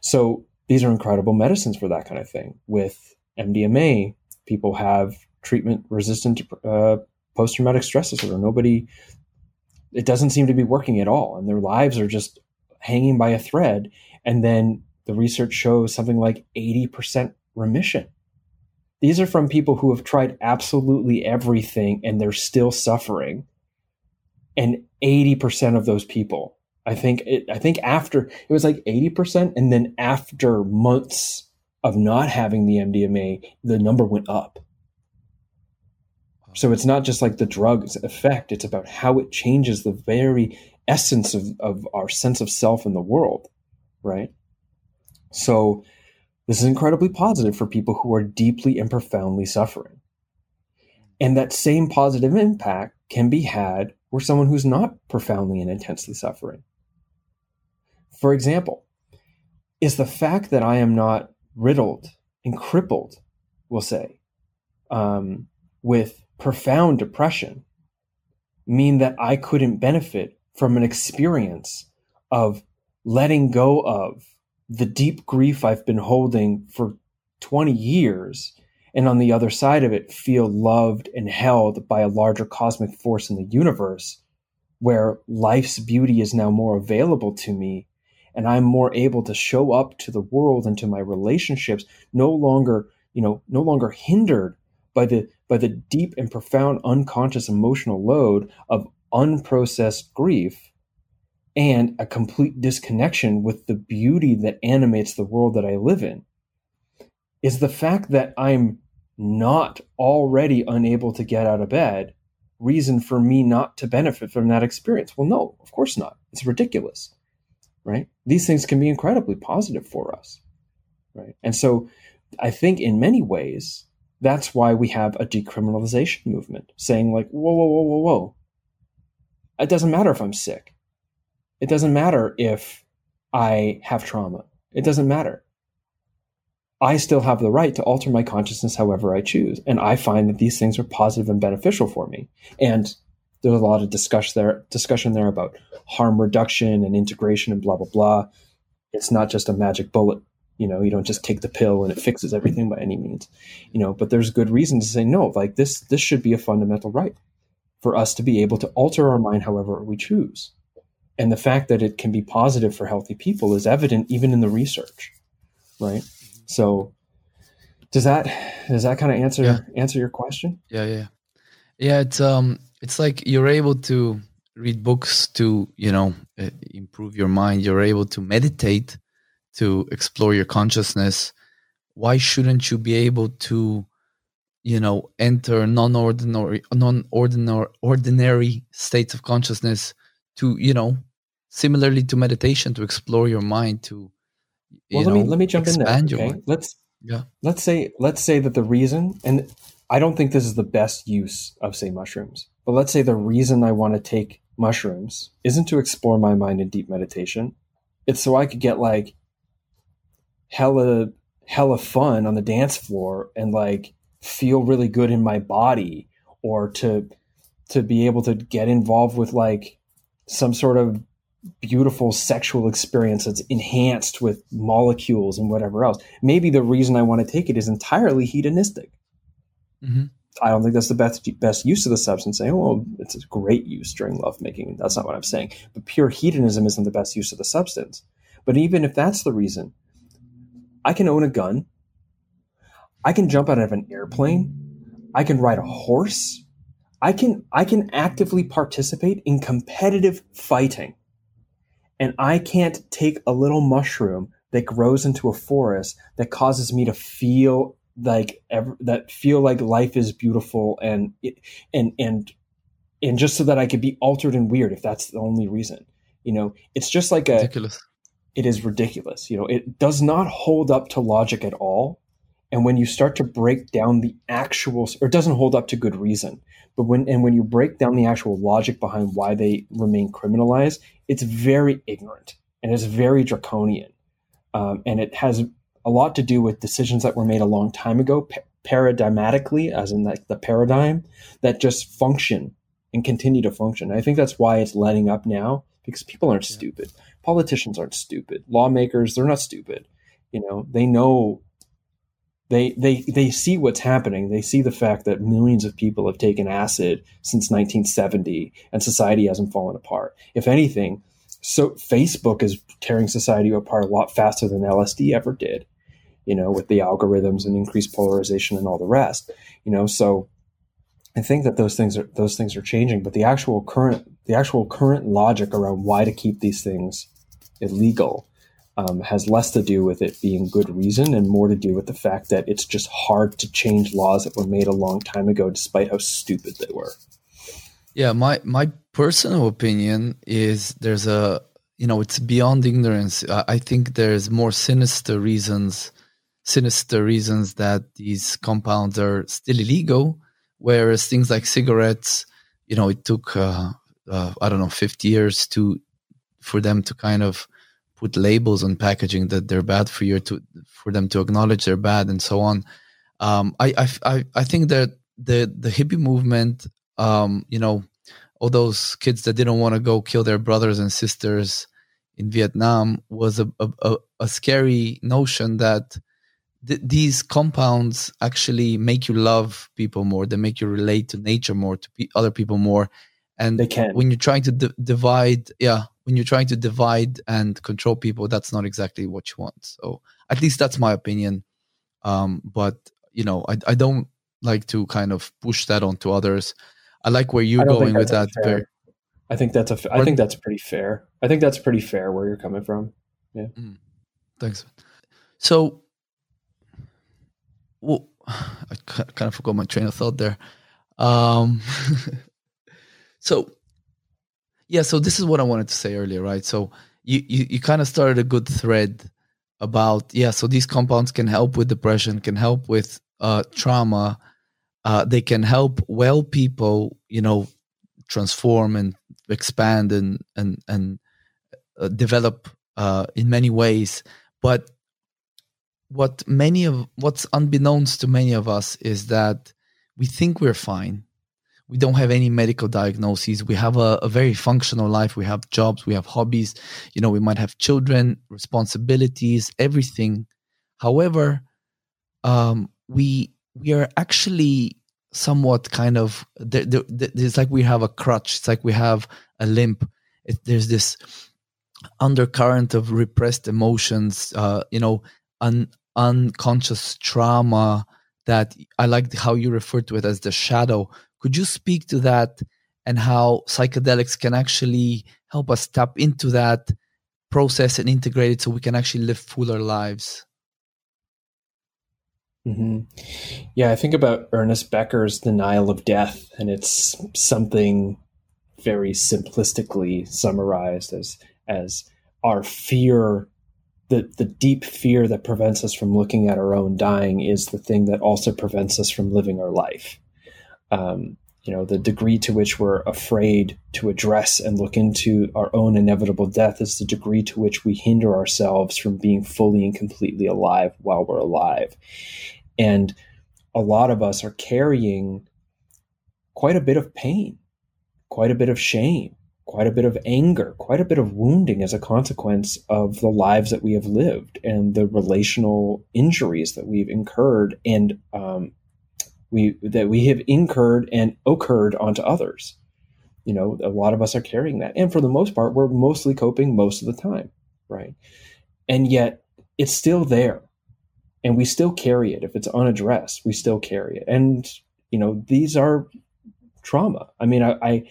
So these are incredible medicines for that kind of thing. With mdma people have treatment resistant uh, post-traumatic stress disorder. Nobody it doesn't seem to be working at all and their lives are just hanging by a thread. And then the research shows something like 80% remission these are from people who have tried absolutely everything and they're still suffering. And 80% of those people, I think it, I think after it was like 80% and then after months of not having the MDMA, the number went up. So it's not just like the drug's effect, it's about how it changes the very essence of, of our sense of self in the world, right? So this is incredibly positive for people who are deeply and profoundly suffering. And that same positive impact can be had for someone who's not profoundly and intensely suffering. For example, is the fact that I am not riddled and crippled, we'll say, um, with profound depression mean that I couldn't benefit from an experience of letting go of the deep grief I've been holding for 20 years, and on the other side of it, feel loved and held by a larger cosmic force in the universe where life's beauty is now more available to me and I'm more able to show up to the world and to my relationships no longer, you know, no longer hindered by the by the deep and profound unconscious emotional load of unprocessed grief and a complete disconnection with the beauty that animates the world that I live in is the fact that I'm not already unable to get out of bed reason for me not to benefit from that experience. Well, no, of course not. It's ridiculous, right? These things can be incredibly positive for us, right? And so I think in many ways, that's why we have a decriminalization movement saying, like, whoa, whoa, whoa, whoa, whoa. It doesn't matter if I'm sick. It doesn't matter if I have trauma. It doesn't matter. I still have the right to alter my consciousness however I choose. And I find that these things are positive and beneficial for me. And there's a lot of discussion there, discussion there about harm reduction and integration and blah, blah, blah. It's not just a magic bullet. You know, you don't just take the pill and it fixes everything by any means. You know, but there's good reason to say no, like this, this should be a fundamental right for us to be able to alter our mind however we choose and the fact that it can be positive for healthy people is evident even in the research right? So does that does that kind of answer yeah. answer your question? Yeah yeah. Yeah it's um it's like you're able to read books to you know uh, improve your mind. You're able to meditate to explore your consciousness. Why shouldn't you be able to you know enter non-ordinary non-ordinary ordinary states of consciousness to you know similarly to meditation to explore your mind to well let know, me let me jump in there okay? let's yeah. let's say let's say that the reason and i don't think this is the best use of say mushrooms but let's say the reason i want to take mushrooms isn't to explore my mind in deep meditation. It's so i could get like hella hella fun on the dance floor and like feel really good in my body or to to be able to get involved with like some sort of beautiful sexual experience that's enhanced with molecules and whatever else. Maybe the reason I want to take it is entirely hedonistic. Mm-hmm. I don't think that's the best best use of the substance. Saying, "Oh, it's a great use during lovemaking." That's not what I'm saying. But pure hedonism isn't the best use of the substance. But even if that's the reason, I can own a gun. I can jump out of an airplane. I can ride a horse. I can I can actively participate in competitive fighting. And I can't take a little mushroom that grows into a forest that causes me to feel like ever, that feel like life is beautiful and and and and just so that I could be altered and weird if that's the only reason. You know, it's just like a ridiculous. It is ridiculous. You know, it does not hold up to logic at all. And when you start to break down the actual, or it doesn't hold up to good reason, but when and when you break down the actual logic behind why they remain criminalized, it's very ignorant and it's very draconian, um, and it has a lot to do with decisions that were made a long time ago, pa- paradigmatically, as in like the paradigm that just function and continue to function. I think that's why it's letting up now because people aren't yeah. stupid. Politicians aren't stupid. Lawmakers, they're not stupid. You know, they know they they they see what's happening. They see the fact that millions of people have taken acid since 1970 and society hasn't fallen apart. If anything, so Facebook is tearing society apart a lot faster than LSD ever did. You know, with the algorithms and increased polarization and all the rest. You know, so I think that those things are those things are changing, but the actual current the actual current logic around why to keep these things illegal um, has less to do with it being good reason and more to do with the fact that it's just hard to change laws that were made a long time ago, despite how stupid they were. Yeah, my my personal opinion is there's a you know it's beyond ignorance. I think there's more sinister reasons, sinister reasons that these compounds are still illegal, whereas things like cigarettes, you know, it took uh, uh, I don't know 50 years to for them to kind of put labels on packaging that they're bad for you to for them to acknowledge they're bad and so on. Um, I, I I think that the the hippie movement, um, you know, all those kids that didn't want to go kill their brothers and sisters in Vietnam was a a, a scary notion that th- these compounds actually make you love people more. They make you relate to nature more, to pe- other people more. And when you're trying to d- divide, yeah, when you're trying to divide and control people, that's not exactly what you want. So at least that's my opinion. Um, but you know, I, I don't like to kind of push that onto others. I like where you're going with that. Very, I think that's a. I think that's pretty fair. I think that's pretty fair where you're coming from. Yeah. Mm, thanks. So, well, <sighs> I kind of forgot my train of thought there. Um, <laughs> so yeah so this is what i wanted to say earlier right? So you you, you kind of started a good thread about yeah so these compounds can help with depression can help with uh, trauma uh, they can help well people you know transform and expand and and and uh, develop uh, in many ways. But what many of what's unbeknownst to many of us is that we think we're fine we don't have any medical diagnoses. We have a, a, very functional life. We have jobs. We have hobbies. You know we might have children responsibilities everything. However um, we we are actually somewhat kind of there, there, it's like we have a crutch. It's like we have a limp. It, there's this undercurrent of repressed emotions uh, you know un, unconscious trauma that i like how you refer to it as the shadow could you speak to that and how psychedelics can actually help us tap into that process and integrate it so we can actually live fuller lives? Mm-hmm. Yeah, I think about Ernest Becker's denial of death, and it's something very simplistically summarized as as our fear the the deep fear that prevents us from looking at our own dying is the thing that also prevents us from living our life um, you know the degree to which we're afraid to address and look into our own inevitable death is the degree to which we hinder ourselves from being fully and completely alive while we're alive. And a lot of us are carrying quite a bit of pain quite a bit of shame quite a bit of anger quite a bit of wounding as a consequence of the lives that we have lived and the relational injuries that we've incurred. And um, we that we have incurred and occurred onto others. You know, a lot of us are carrying that, and for the most part, we're mostly coping most of the time, right? And yet, it's still there, and we still carry it. If it's unaddressed, we still carry it, and you know, these are trauma. I mean, I, I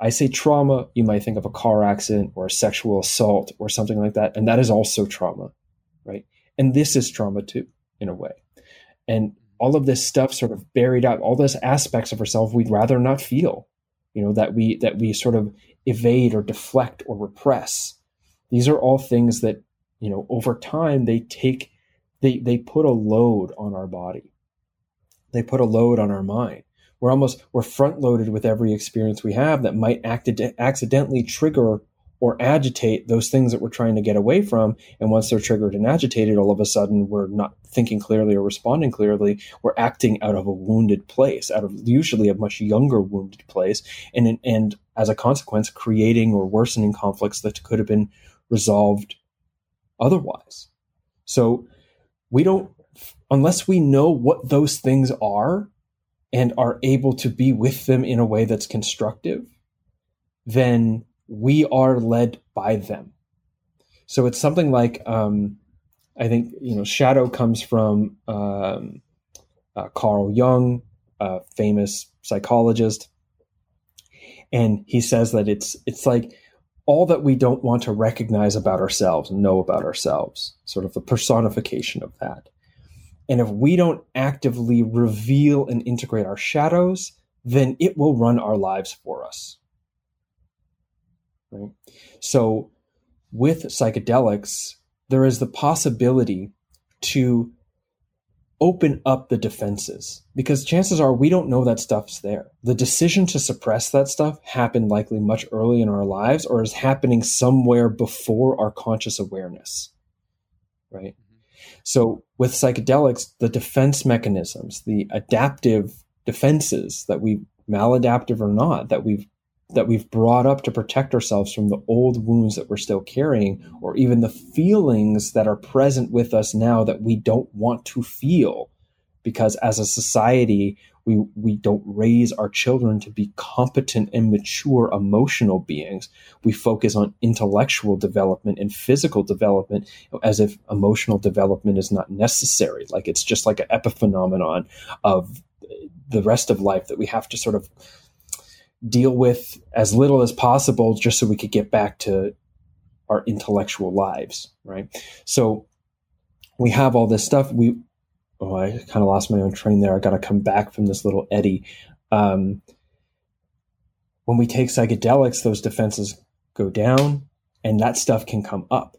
I say trauma, you might think of a car accident or a sexual assault or something like that. And that is also trauma, right? And this is trauma too, in a way. and all of this stuff sort of buried up, all those aspects of ourselves we'd rather not feel, you know, that we that we sort of evade or deflect or repress. These are all things that, you know, over time they take they they put a load on our body. They put a load on our mind. We're almost we're front loaded with every experience we have that might act, accidentally trigger or agitate those things that we're trying to get away from. And once they're triggered and agitated, all of a sudden we're not thinking clearly or responding clearly. We're acting out of a wounded place, out of usually a much younger wounded place, and and as a consequence, creating or worsening conflicts that could have been resolved otherwise. So we don't, unless we know what those things are and are able to be with them in a way that's constructive, then we are led by them. So it's something like um, I think you know shadow comes from um, uh, Carl Jung, a famous psychologist, and he says that it's it's like all that we don't want to recognize about ourselves know about ourselves, sort of the personification of that. And if we don't actively reveal and integrate our shadows, then it will run our lives for us. Right? So with psychedelics, there is the possibility to open up the defenses because chances are we don't know that stuff's there. The decision to suppress that stuff happened likely much early in our lives or is happening somewhere before our conscious awareness. Right? Mm-hmm. So with psychedelics, the defense mechanisms, the adaptive defenses that we maladaptive or not that we've that we've brought up to protect ourselves from the old wounds that we're still carrying, or even the feelings that are present with us now that we don't want to feel. Because as a society, we, we don't raise our children to be competent and mature emotional beings. We focus on intellectual development and physical development as if emotional development is not necessary. Like it's just like an epiphenomenon of the rest of life that we have to sort of deal with as little as possible just so we could get back to our intellectual lives, right? So we have all this stuff. We, oh, I kind of lost my own train there. I got to come back from this little eddy. Um, when we take psychedelics, those defenses go down and that stuff can come up.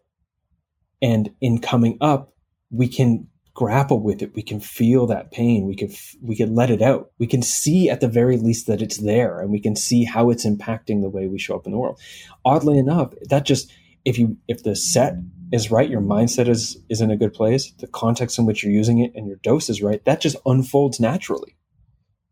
And in coming up, we can grapple with it. We can feel that pain. We could we could let it out. We can see at the very least that it's there and we can see how it's impacting the way we show up in the world. Oddly enough that just if you if the set is right your mindset is is in a good place the context in which you're using it and your dose is right that just unfolds naturally.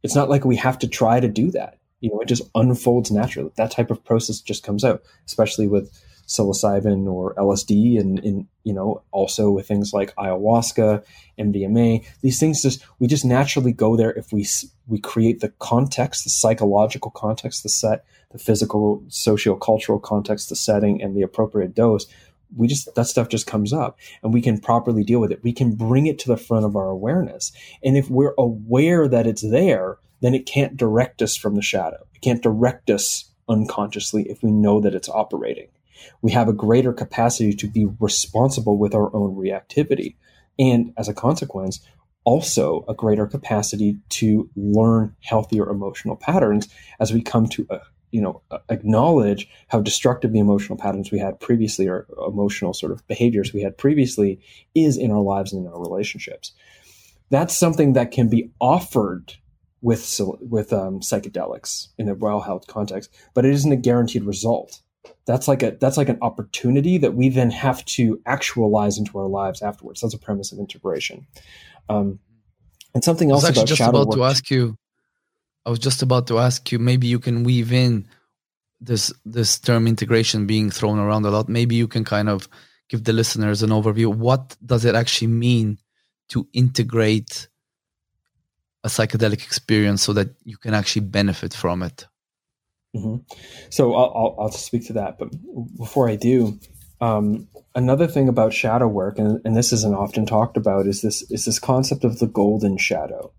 It's not like we have to try to do that. You know it just unfolds naturally. That type of process just comes out especially with psilocybin or LSD, and in you know also with things like ayahuasca, MDMA. These things just we just naturally go there if we we create the context, the psychological context, the set, the physical, socio-cultural context, the setting, and the appropriate dose. We just that stuff just comes up, and we can properly deal with it. We can bring it to the front of our awareness, and if we're aware that it's there, then it can't direct us from the shadow. It can't direct us unconsciously if we know that it's operating we have a greater capacity to be responsible with our own reactivity. And as a consequence, also a greater capacity to learn healthier emotional patterns as we come to uh, you know acknowledge how destructive the emotional patterns we had previously or emotional sort of behaviors we had previously is in our lives and in our relationships that's something that can be offered with with um, psychedelics in a well held context but it isn't a guaranteed result that's like a that's like an opportunity that we then have to actualize into our lives afterwards. That's a premise of integration. Um, and something else I was actually just about work. to ask you. I was just about to ask you. Maybe you can weave in this this term integration being thrown around a lot. Maybe you can kind of give the listeners an overview. What does it actually mean to integrate a psychedelic experience so that you can actually benefit from it? Mm-hmm. So I'll, I'll, I'll, speak to that, but before I do, um, another thing about shadow work, and, and this isn't often talked about, is this is this concept of the golden shadow.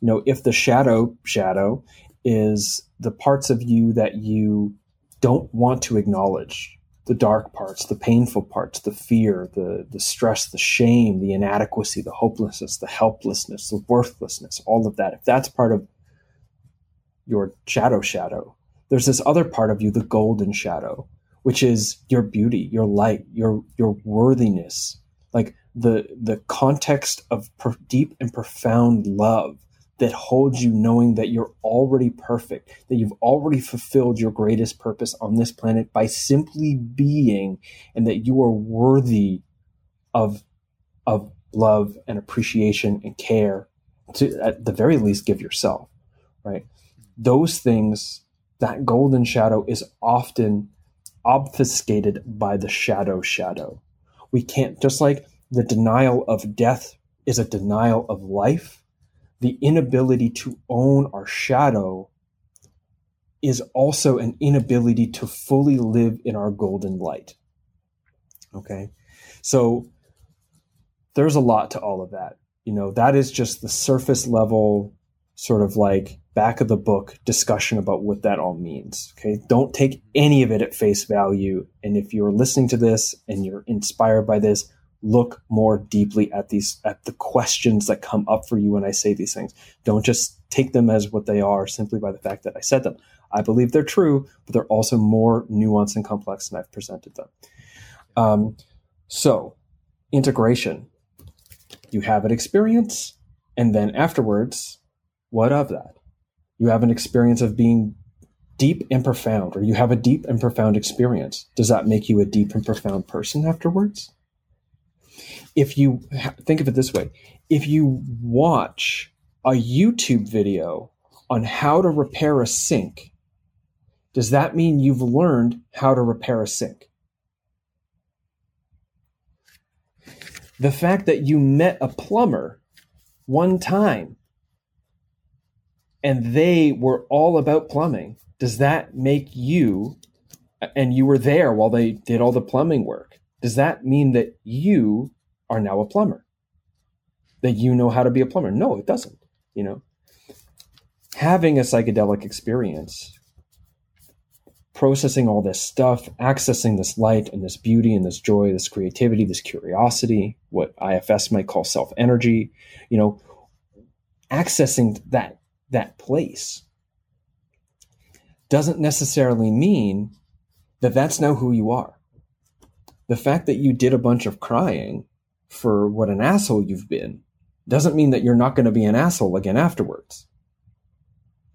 You know, if the shadow shadow is the parts of you that you don't want to acknowledge, the dark parts, the painful parts, the fear, the, the stress, the shame, the inadequacy, the hopelessness, the helplessness, the worthlessness, all of that, if that's part of your shadow shadow, there's this other part of you, the golden shadow, which is your beauty, your light, your your worthiness, like the the context of per- deep and profound love that holds you knowing that you're already perfect, that you've already fulfilled your greatest purpose on this planet by simply being, and that you are worthy of, of love and appreciation and care to, at the very least, give yourself, right? Those things, that golden shadow is often obfuscated by the shadow shadow. We can't, just like the denial of death is a denial of life the inability to own our shadow is also an inability to fully live in our golden light. Okay. So there's a lot to all of that. You know, that is just the surface level, sort of like back of the book discussion about what that all means. Okay. Don't take any of it at face value. And if you're listening to this and you're inspired by this, look more deeply at these at the questions that come up for you when I say these things. Don't just take them as what they are simply by the fact that I said them. I believe they're true, but they're also more nuanced and complex than I've presented them. Um, so, integration. You have an experience, and then afterwards, what of that? You have an experience of being deep and profound, or you have a deep and profound experience. Does that make you a deep and profound person afterwards? if you think of it this way, if you watch a YouTube video on how to repair a sink, does that mean you've learned how to repair a sink? The fact that you met a plumber one time and they were all about plumbing, does that make you, and you were there while they did all the plumbing work, does that mean that you are now a plumber? That you know how to be a plumber? No it doesn't you know. Having a psychedelic experience processing all this stuff accessing this light and this beauty and this joy this creativity this curiosity what IFS might call self energy you know accessing that that place doesn't necessarily mean that that's now who you are the fact that you did a bunch of crying for what an asshole you've been doesn't mean that you're not going to be an asshole again afterwards.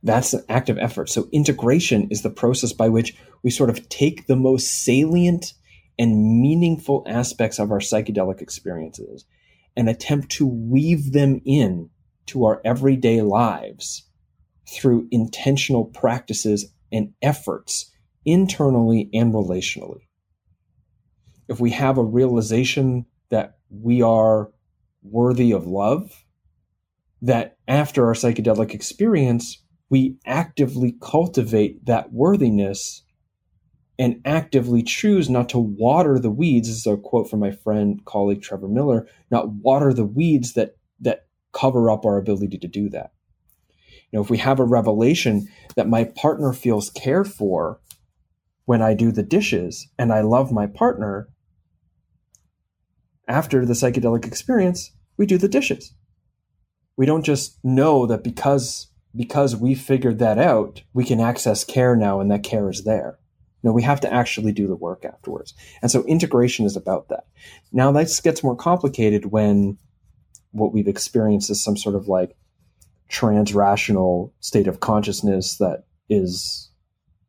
That's an active effort. So integration is the process by which we sort of take the most salient and meaningful aspects of our psychedelic experiences and attempt to weave them in to our everyday lives through intentional practices and efforts internally and relationally. If we have a realization that we are worthy of love, that after our psychedelic experience, we actively cultivate that worthiness and actively choose not to water the weeds. This is a quote from my friend, colleague Trevor Miller, not water the weeds that cover up our ability to do that. You know, if we have a revelation that my partner feels cared for when I do the dishes and I love my partner, after the psychedelic experience, we do the dishes. We don't just know that because because we figured that out, we can access care now and that care is there. No, we have to actually do the work afterwards. And so integration is about that. Now this gets more complicated when what we've experienced is some sort of like transrational state of consciousness that is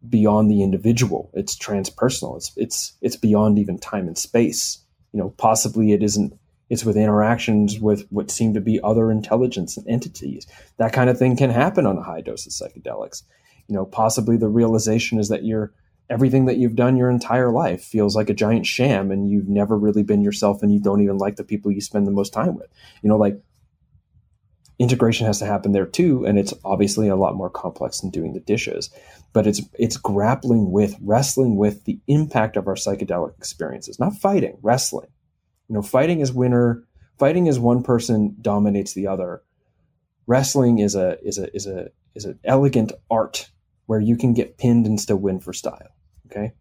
beyond the individual. It's transpersonal. It's it's it's beyond even time and space you know, possibly it isn't, it's with interactions with what seem to be other intelligence and entities. That kind of thing can happen on a high dose of psychedelics. You know, possibly the realization is that you're, everything that you've done your entire life feels like a giant sham and you've never really been yourself and you don't even like the people you spend the most time with. You know, like integration has to happen there too and it's obviously a lot more complex than doing the dishes but it's it's grappling with wrestling with the impact of our psychedelic experiences not fighting wrestling. You know fighting is winner fighting is one person dominates the other. Wrestling is a is a is a is an elegant art where you can get pinned and still win for style okay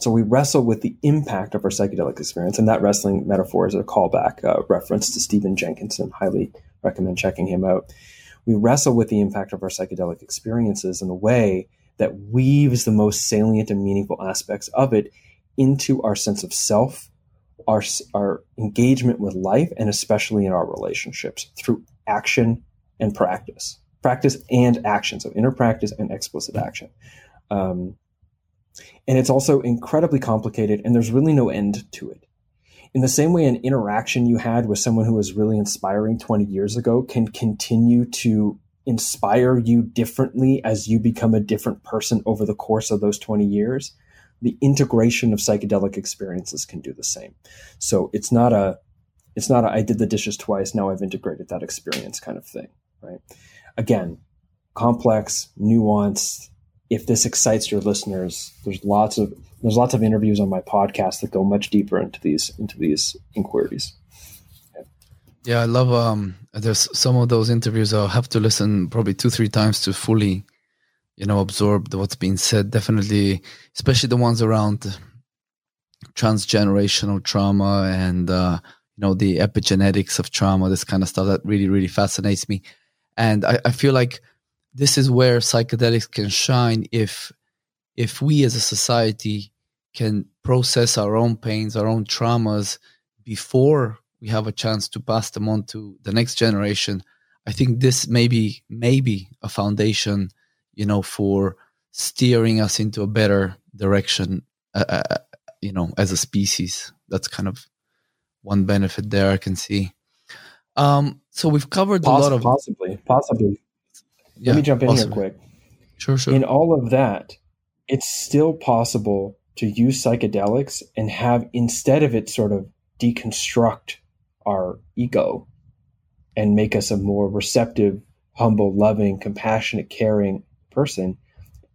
So we wrestle with the impact of our psychedelic experience, and that wrestling metaphor is a callback uh, reference to Stephen Jenkinson. Highly recommend checking him out. We wrestle with the impact of our psychedelic experiences in a way that weaves the most salient and meaningful aspects of it into our sense of self, our, our engagement with life, and especially in our relationships through action and practice. Practice and action. So inner practice and explicit action. Um, and it's also incredibly complicated, and there's really no end to it. In the same way, an interaction you had with someone who was really inspiring 20 years ago can continue to inspire you differently as you become a different person over the course of those 20 years the integration of psychedelic experiences can do the same so it's not a it's not a, I did the dishes twice now i've integrated that experience kind of thing right again complex nuanced if this excites your listeners there's lots of there's lots of interviews on my podcast that go much deeper into these into these inquiries yeah, I love. Um, there's some of those interviews I'll have to listen probably two, three times to fully, you know, absorb what's being said. Definitely, especially the ones around transgenerational trauma and uh, you know the epigenetics of trauma. This kind of stuff that really, really fascinates me, and I, I feel like this is where psychedelics can shine if if we as a society can process our own pains, our own traumas before we have a chance to pass them on to the next generation. I think this may be maybe a foundation you know for steering us into a better direction uh, uh, uh, you know as a species. That's kind of one benefit there i can see. Um so we've covered Poss- a lot of possibly possibly yeah, let me jump in possibly. here quick sure sure in all of that it's still possible to use psychedelics and have instead of it sort of deconstruct our ego and make us a more receptive, humble, loving, compassionate, caring person,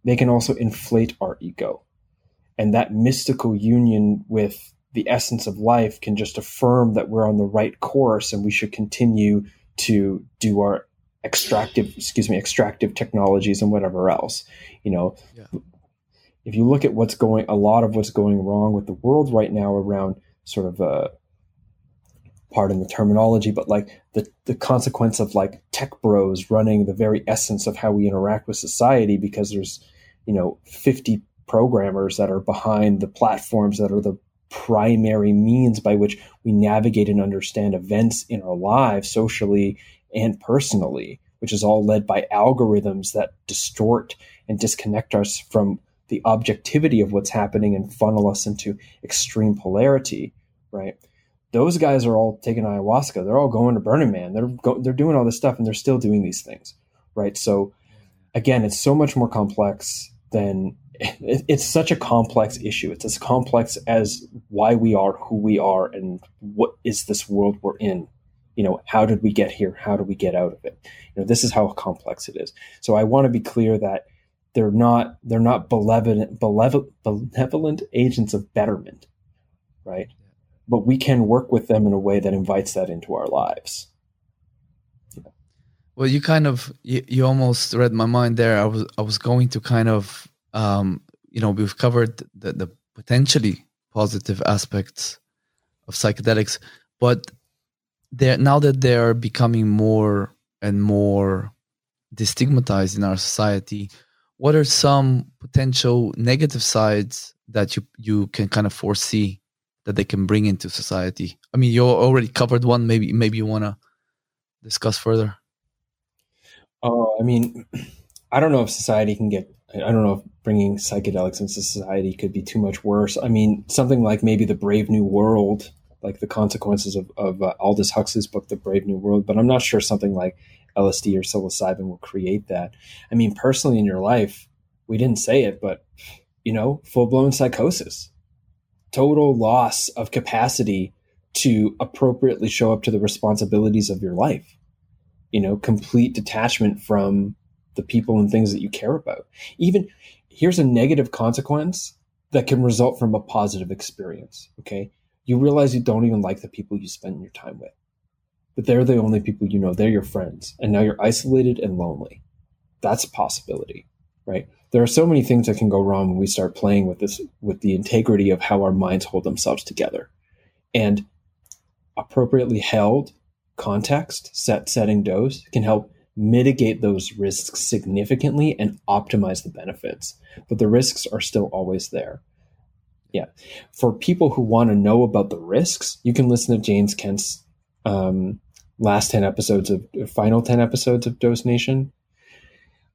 they can also inflate our ego. And that mystical union with the essence of life can just affirm that we're on the right course and we should continue to do our extractive, excuse me, extractive technologies and whatever else. You know, yeah. if you look at what's going, a lot of what's going wrong with the world right now around sort of uh, pardon the terminology, but like the, the consequence of like tech bros running the very essence of how we interact with society because there's, you know, 50 programmers that are behind the platforms that are the primary means by which we navigate and understand events in our lives socially and personally, which is all led by algorithms that distort and disconnect us from the objectivity of what's happening and funnel us into extreme polarity, right? those guys are all taking ayahuasca. They're all going to Burning Man. They're go, they're doing all this stuff, and they're still doing these things, right? So, again, it's so much more complex than <laughs> it, it's such a complex issue. It's as complex as why we are who we are and what is this world we're in. You know, how did we get here? How do we get out of it? You know, this is how complex it is. So I want to be clear that they're not they're not benevolent benevolent, agents of betterment, right? but we can work with them in a way that invites that into our lives. Well, you kind of you, you almost read my mind there. I was I was going to kind of um, you know we've covered the, the potentially positive aspects of psychedelics, but they're now that they are becoming more and more destigmatized in our society. What are some potential negative sides that you you can kind of foresee that they can bring into society? I mean, you already covered one. Maybe maybe you want to discuss further. Oh, I mean, <clears throat> I don't know if society can get. I don't know if bringing psychedelics into society could be too much worse. I mean, something like maybe the Brave New World, like the consequences of, of uh, Aldous Huxley's book, The Brave New World. But I'm not sure something like LSD or psilocybin will create that. I mean, personally, in your life, we didn't say it, but you know, full blown psychosis total loss of capacity to appropriately show up to the responsibilities of your life. You know, complete detachment from the people and things that you care about. Even here's a negative consequence that can result from a positive experience. Okay. You realize you don't even like the people you spend your time with, but they're the only people you know. They're your friends. And now you're isolated and lonely. That's a possibility. right? There are so many things that can go wrong when we start playing with this, with the integrity of how our minds hold themselves together. And appropriately held context, set setting dose can help mitigate those risks significantly and optimize the benefits. But the risks are still always there. Yeah. For people who want to know about the risks, you can listen to James Kent's um, last 10 episodes of final 10 episodes of Dose Nation.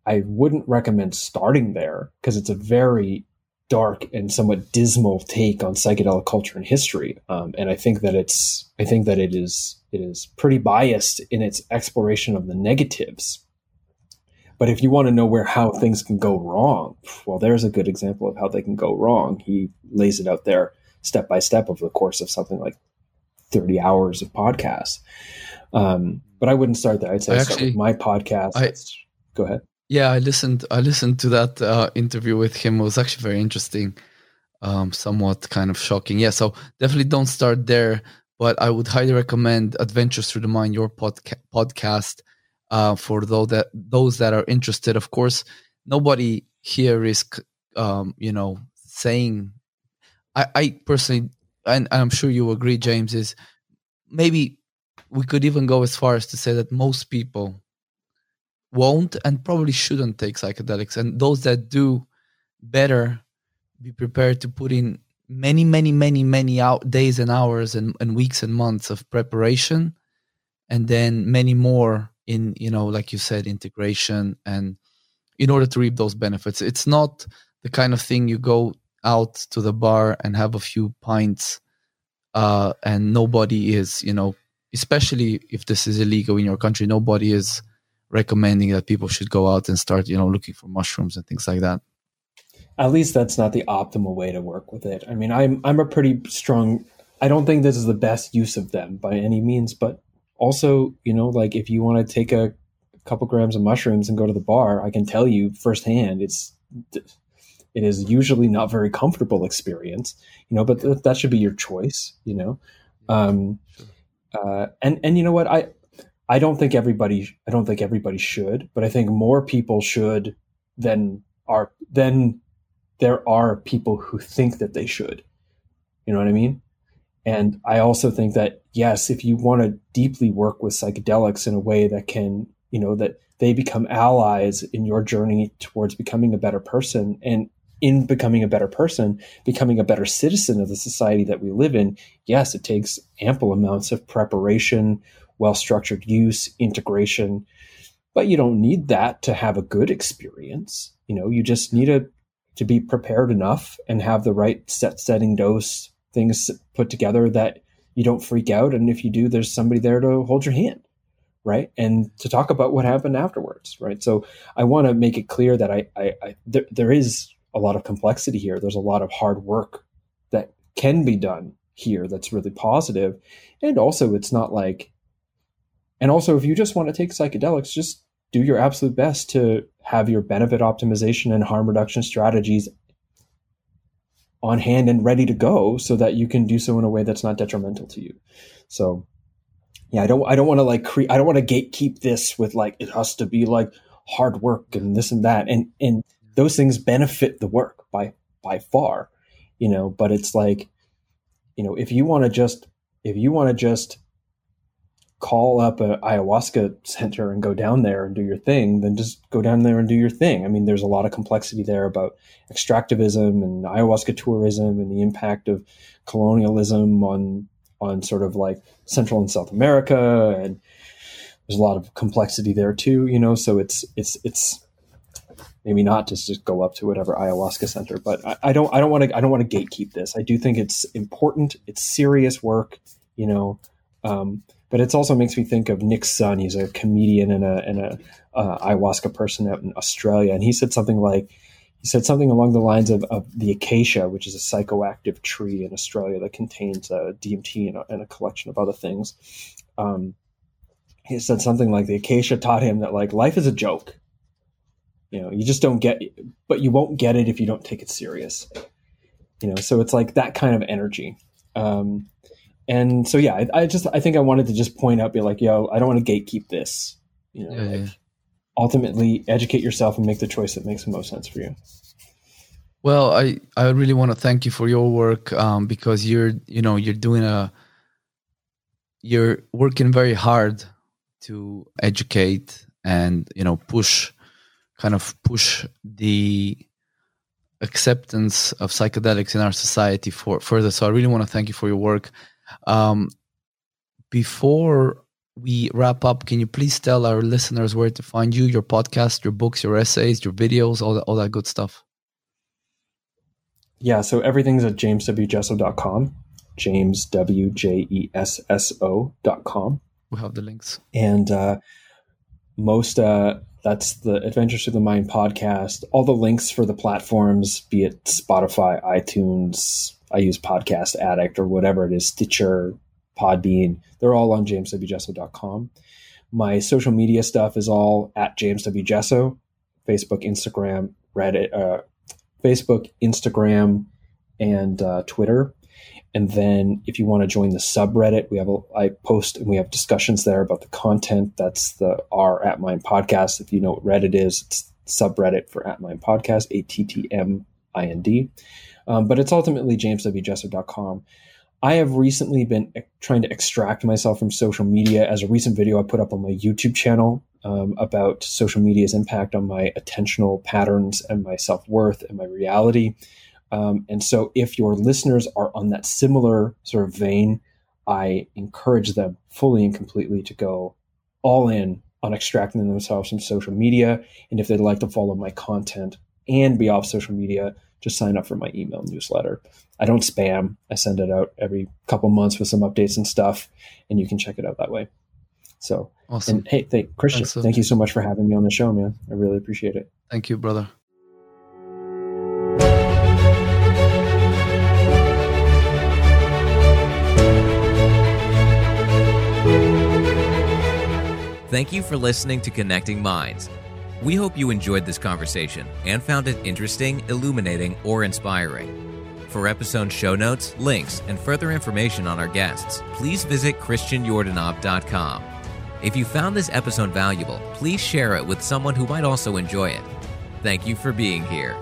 I wouldn't recommend starting there because it's a very dark and somewhat dismal take on psychedelic culture and history. Um, and I think that it's, I think that it is, it is pretty biased in its exploration of the negatives. But if you want to know where how things can go wrong, well, there's a good example of how they can go wrong. He lays it out there step by step over the course of something like 30 hours of podcasts. Um, but I wouldn't start there. I'd say actually, my podcast. I, go ahead. Yeah, I listened. I listened to that uh, interview with him. It was actually very interesting, um, somewhat kind of shocking. Yeah, so definitely don't start there. But I would highly recommend Adventures Through the Mind, your podca- podcast, uh, for those that those that are interested. Of course, nobody here is, um, you know, saying. I, I personally, and I'm sure you agree, James, is maybe we could even go as far as to say that most people won't and probably shouldn't take psychedelics and those that do better be prepared to put in many many many many out days and hours and, and weeks and months of preparation and then many more in you know like you said integration and in order to reap those benefits it's not the kind of thing you go out to the bar and have a few pints uh, and nobody is you know especially if this is illegal in your country nobody is recommending that people should go out and start, you know, looking for mushrooms and things like that. At least that's not the optimal way to work with it. I mean, I'm I'm a pretty strong. I don't think this is the best use of them by any means, but also, you know, like if you want to take a couple grams of mushrooms and go to the bar, I can tell you firsthand, it's it is usually not very comfortable experience, you know. But th- that should be your choice, you know. Um, uh, and and you know what, I I don't think everybody I don't think everybody should, but I think more people should than are than there are people who think that they should. You know what I mean? And I also think that yes, if you want to deeply work with psychedelics in a way that can, you know, that they become allies in your journey towards becoming a better person and in becoming a better person, becoming a better citizen of the society that we live in, yes, it takes ample amounts of preparation, well structured use, integration. But you don't need that to have a good experience. You know, you just need a, to be prepared enough and have the right set setting dose things put together that you don't freak out. And if you do, there's somebody there to hold your hand. Right. And to talk about what happened afterwards. Right. So I want to make it clear that I, I, I there, there is a lot of complexity here. There's a lot of hard work that can be done here that's really positive. And also, it's not like and also, if you just want to take psychedelics, just do your absolute best to have your benefit optimization and harm reduction strategies on hand and ready to go so that you can do so in a way that's not detrimental to you. So yeah, I don't I don't want to like create I don't want to gatekeep this with like it has to be like hard work and this and that. And and those things benefit the work by by far, you know, but it's like, you know, if you want to just if you want to just call up a ayahuasca center and go down there and do your thing, then just go down there and do your thing. I mean, there's a lot of complexity there about extractivism and ayahuasca tourism and the impact of colonialism on on sort of like Central and South America, and there's a lot of complexity there too. You know, so it's it's it's maybe not just just go up to whatever ayahuasca center, but I, I don't I don't want to I don't want to gatekeep this. I do think it's important. It's serious work. You know. Um, but it also makes me think of Nick Sun. He's a comedian and a, and a uh, ayahuasca person out in Australia, and he said something like, he said something along the lines of, of the acacia, which is a psychoactive tree in Australia that contains uh, DMT and a, and a, collection of other things. Um, he said something like the acacia taught him that like life is a joke. You know, you just don't get, but you won't get it if you don't take it serious. You know, so it's like that kind of energy. Um, and so yeah, I, I, just I think I wanted to just point out, be like, yo, I don't want to gatekeep this. You know, yeah, like, yeah. ultimately educate yourself and make the choice that makes the most sense for you. Well, I, I really want to thank you for your work um, because you're you know you're doing a you're working very hard to educate and you know push kind of push the acceptance of psychedelics in our society for further. So I really want to thank you for your work. Um, before we wrap up, can you please tell our listeners where to find you, your podcast, your books, your essays, your videos, all that, all that good stuff? Yeah, so everything's at jameswjesso.com, James W J E S S O.com. We have the links. And uh, most, uh, that's the Adventures Through the Mind podcast. All the links for the platforms, be it Spotify, iTunes, I use Podcast Addict or whatever it is, Stitcher, Podbean. They're all on jameswjesso.com. My social media stuff is all at jameswjesso, Facebook, Instagram, Reddit, uh, Facebook, Instagram, and uh, Twitter. And then if you want to join the subreddit, we have a, I post and we have discussions there about the content. That's the R at Mind podcast. If you know what Reddit is, it's subreddit for at Mind podcast, A T T M I N D. Um, but it's ultimately jameswjesso.com. I have recently been trying to extract myself from social media. As a recent video I put up on my YouTube channel um, about social media's impact on my attentional patterns and my self worth and my reality. Um, and so, if your listeners are on that similar sort of vein, I encourage them fully and completely to go all in on extracting themselves from social media. And if they'd like to follow my content and be off social media, just sign up for my email newsletter. I don't spam. I send it out every couple months with some updates and stuff, and you can check it out that way. So, awesome. and hey, thank Christian, Thanks, thank you so much for having me on the show, man. I really appreciate it. Thank you, brother. Thank you for listening to Connecting Minds. We hope you enjoyed this conversation and found it interesting, illuminating, or inspiring. For episode show notes, links, and further information on our guests, please visit ChristianYordanov.com. If you found this episode valuable, please share it with someone who might also enjoy it. Thank you for being here.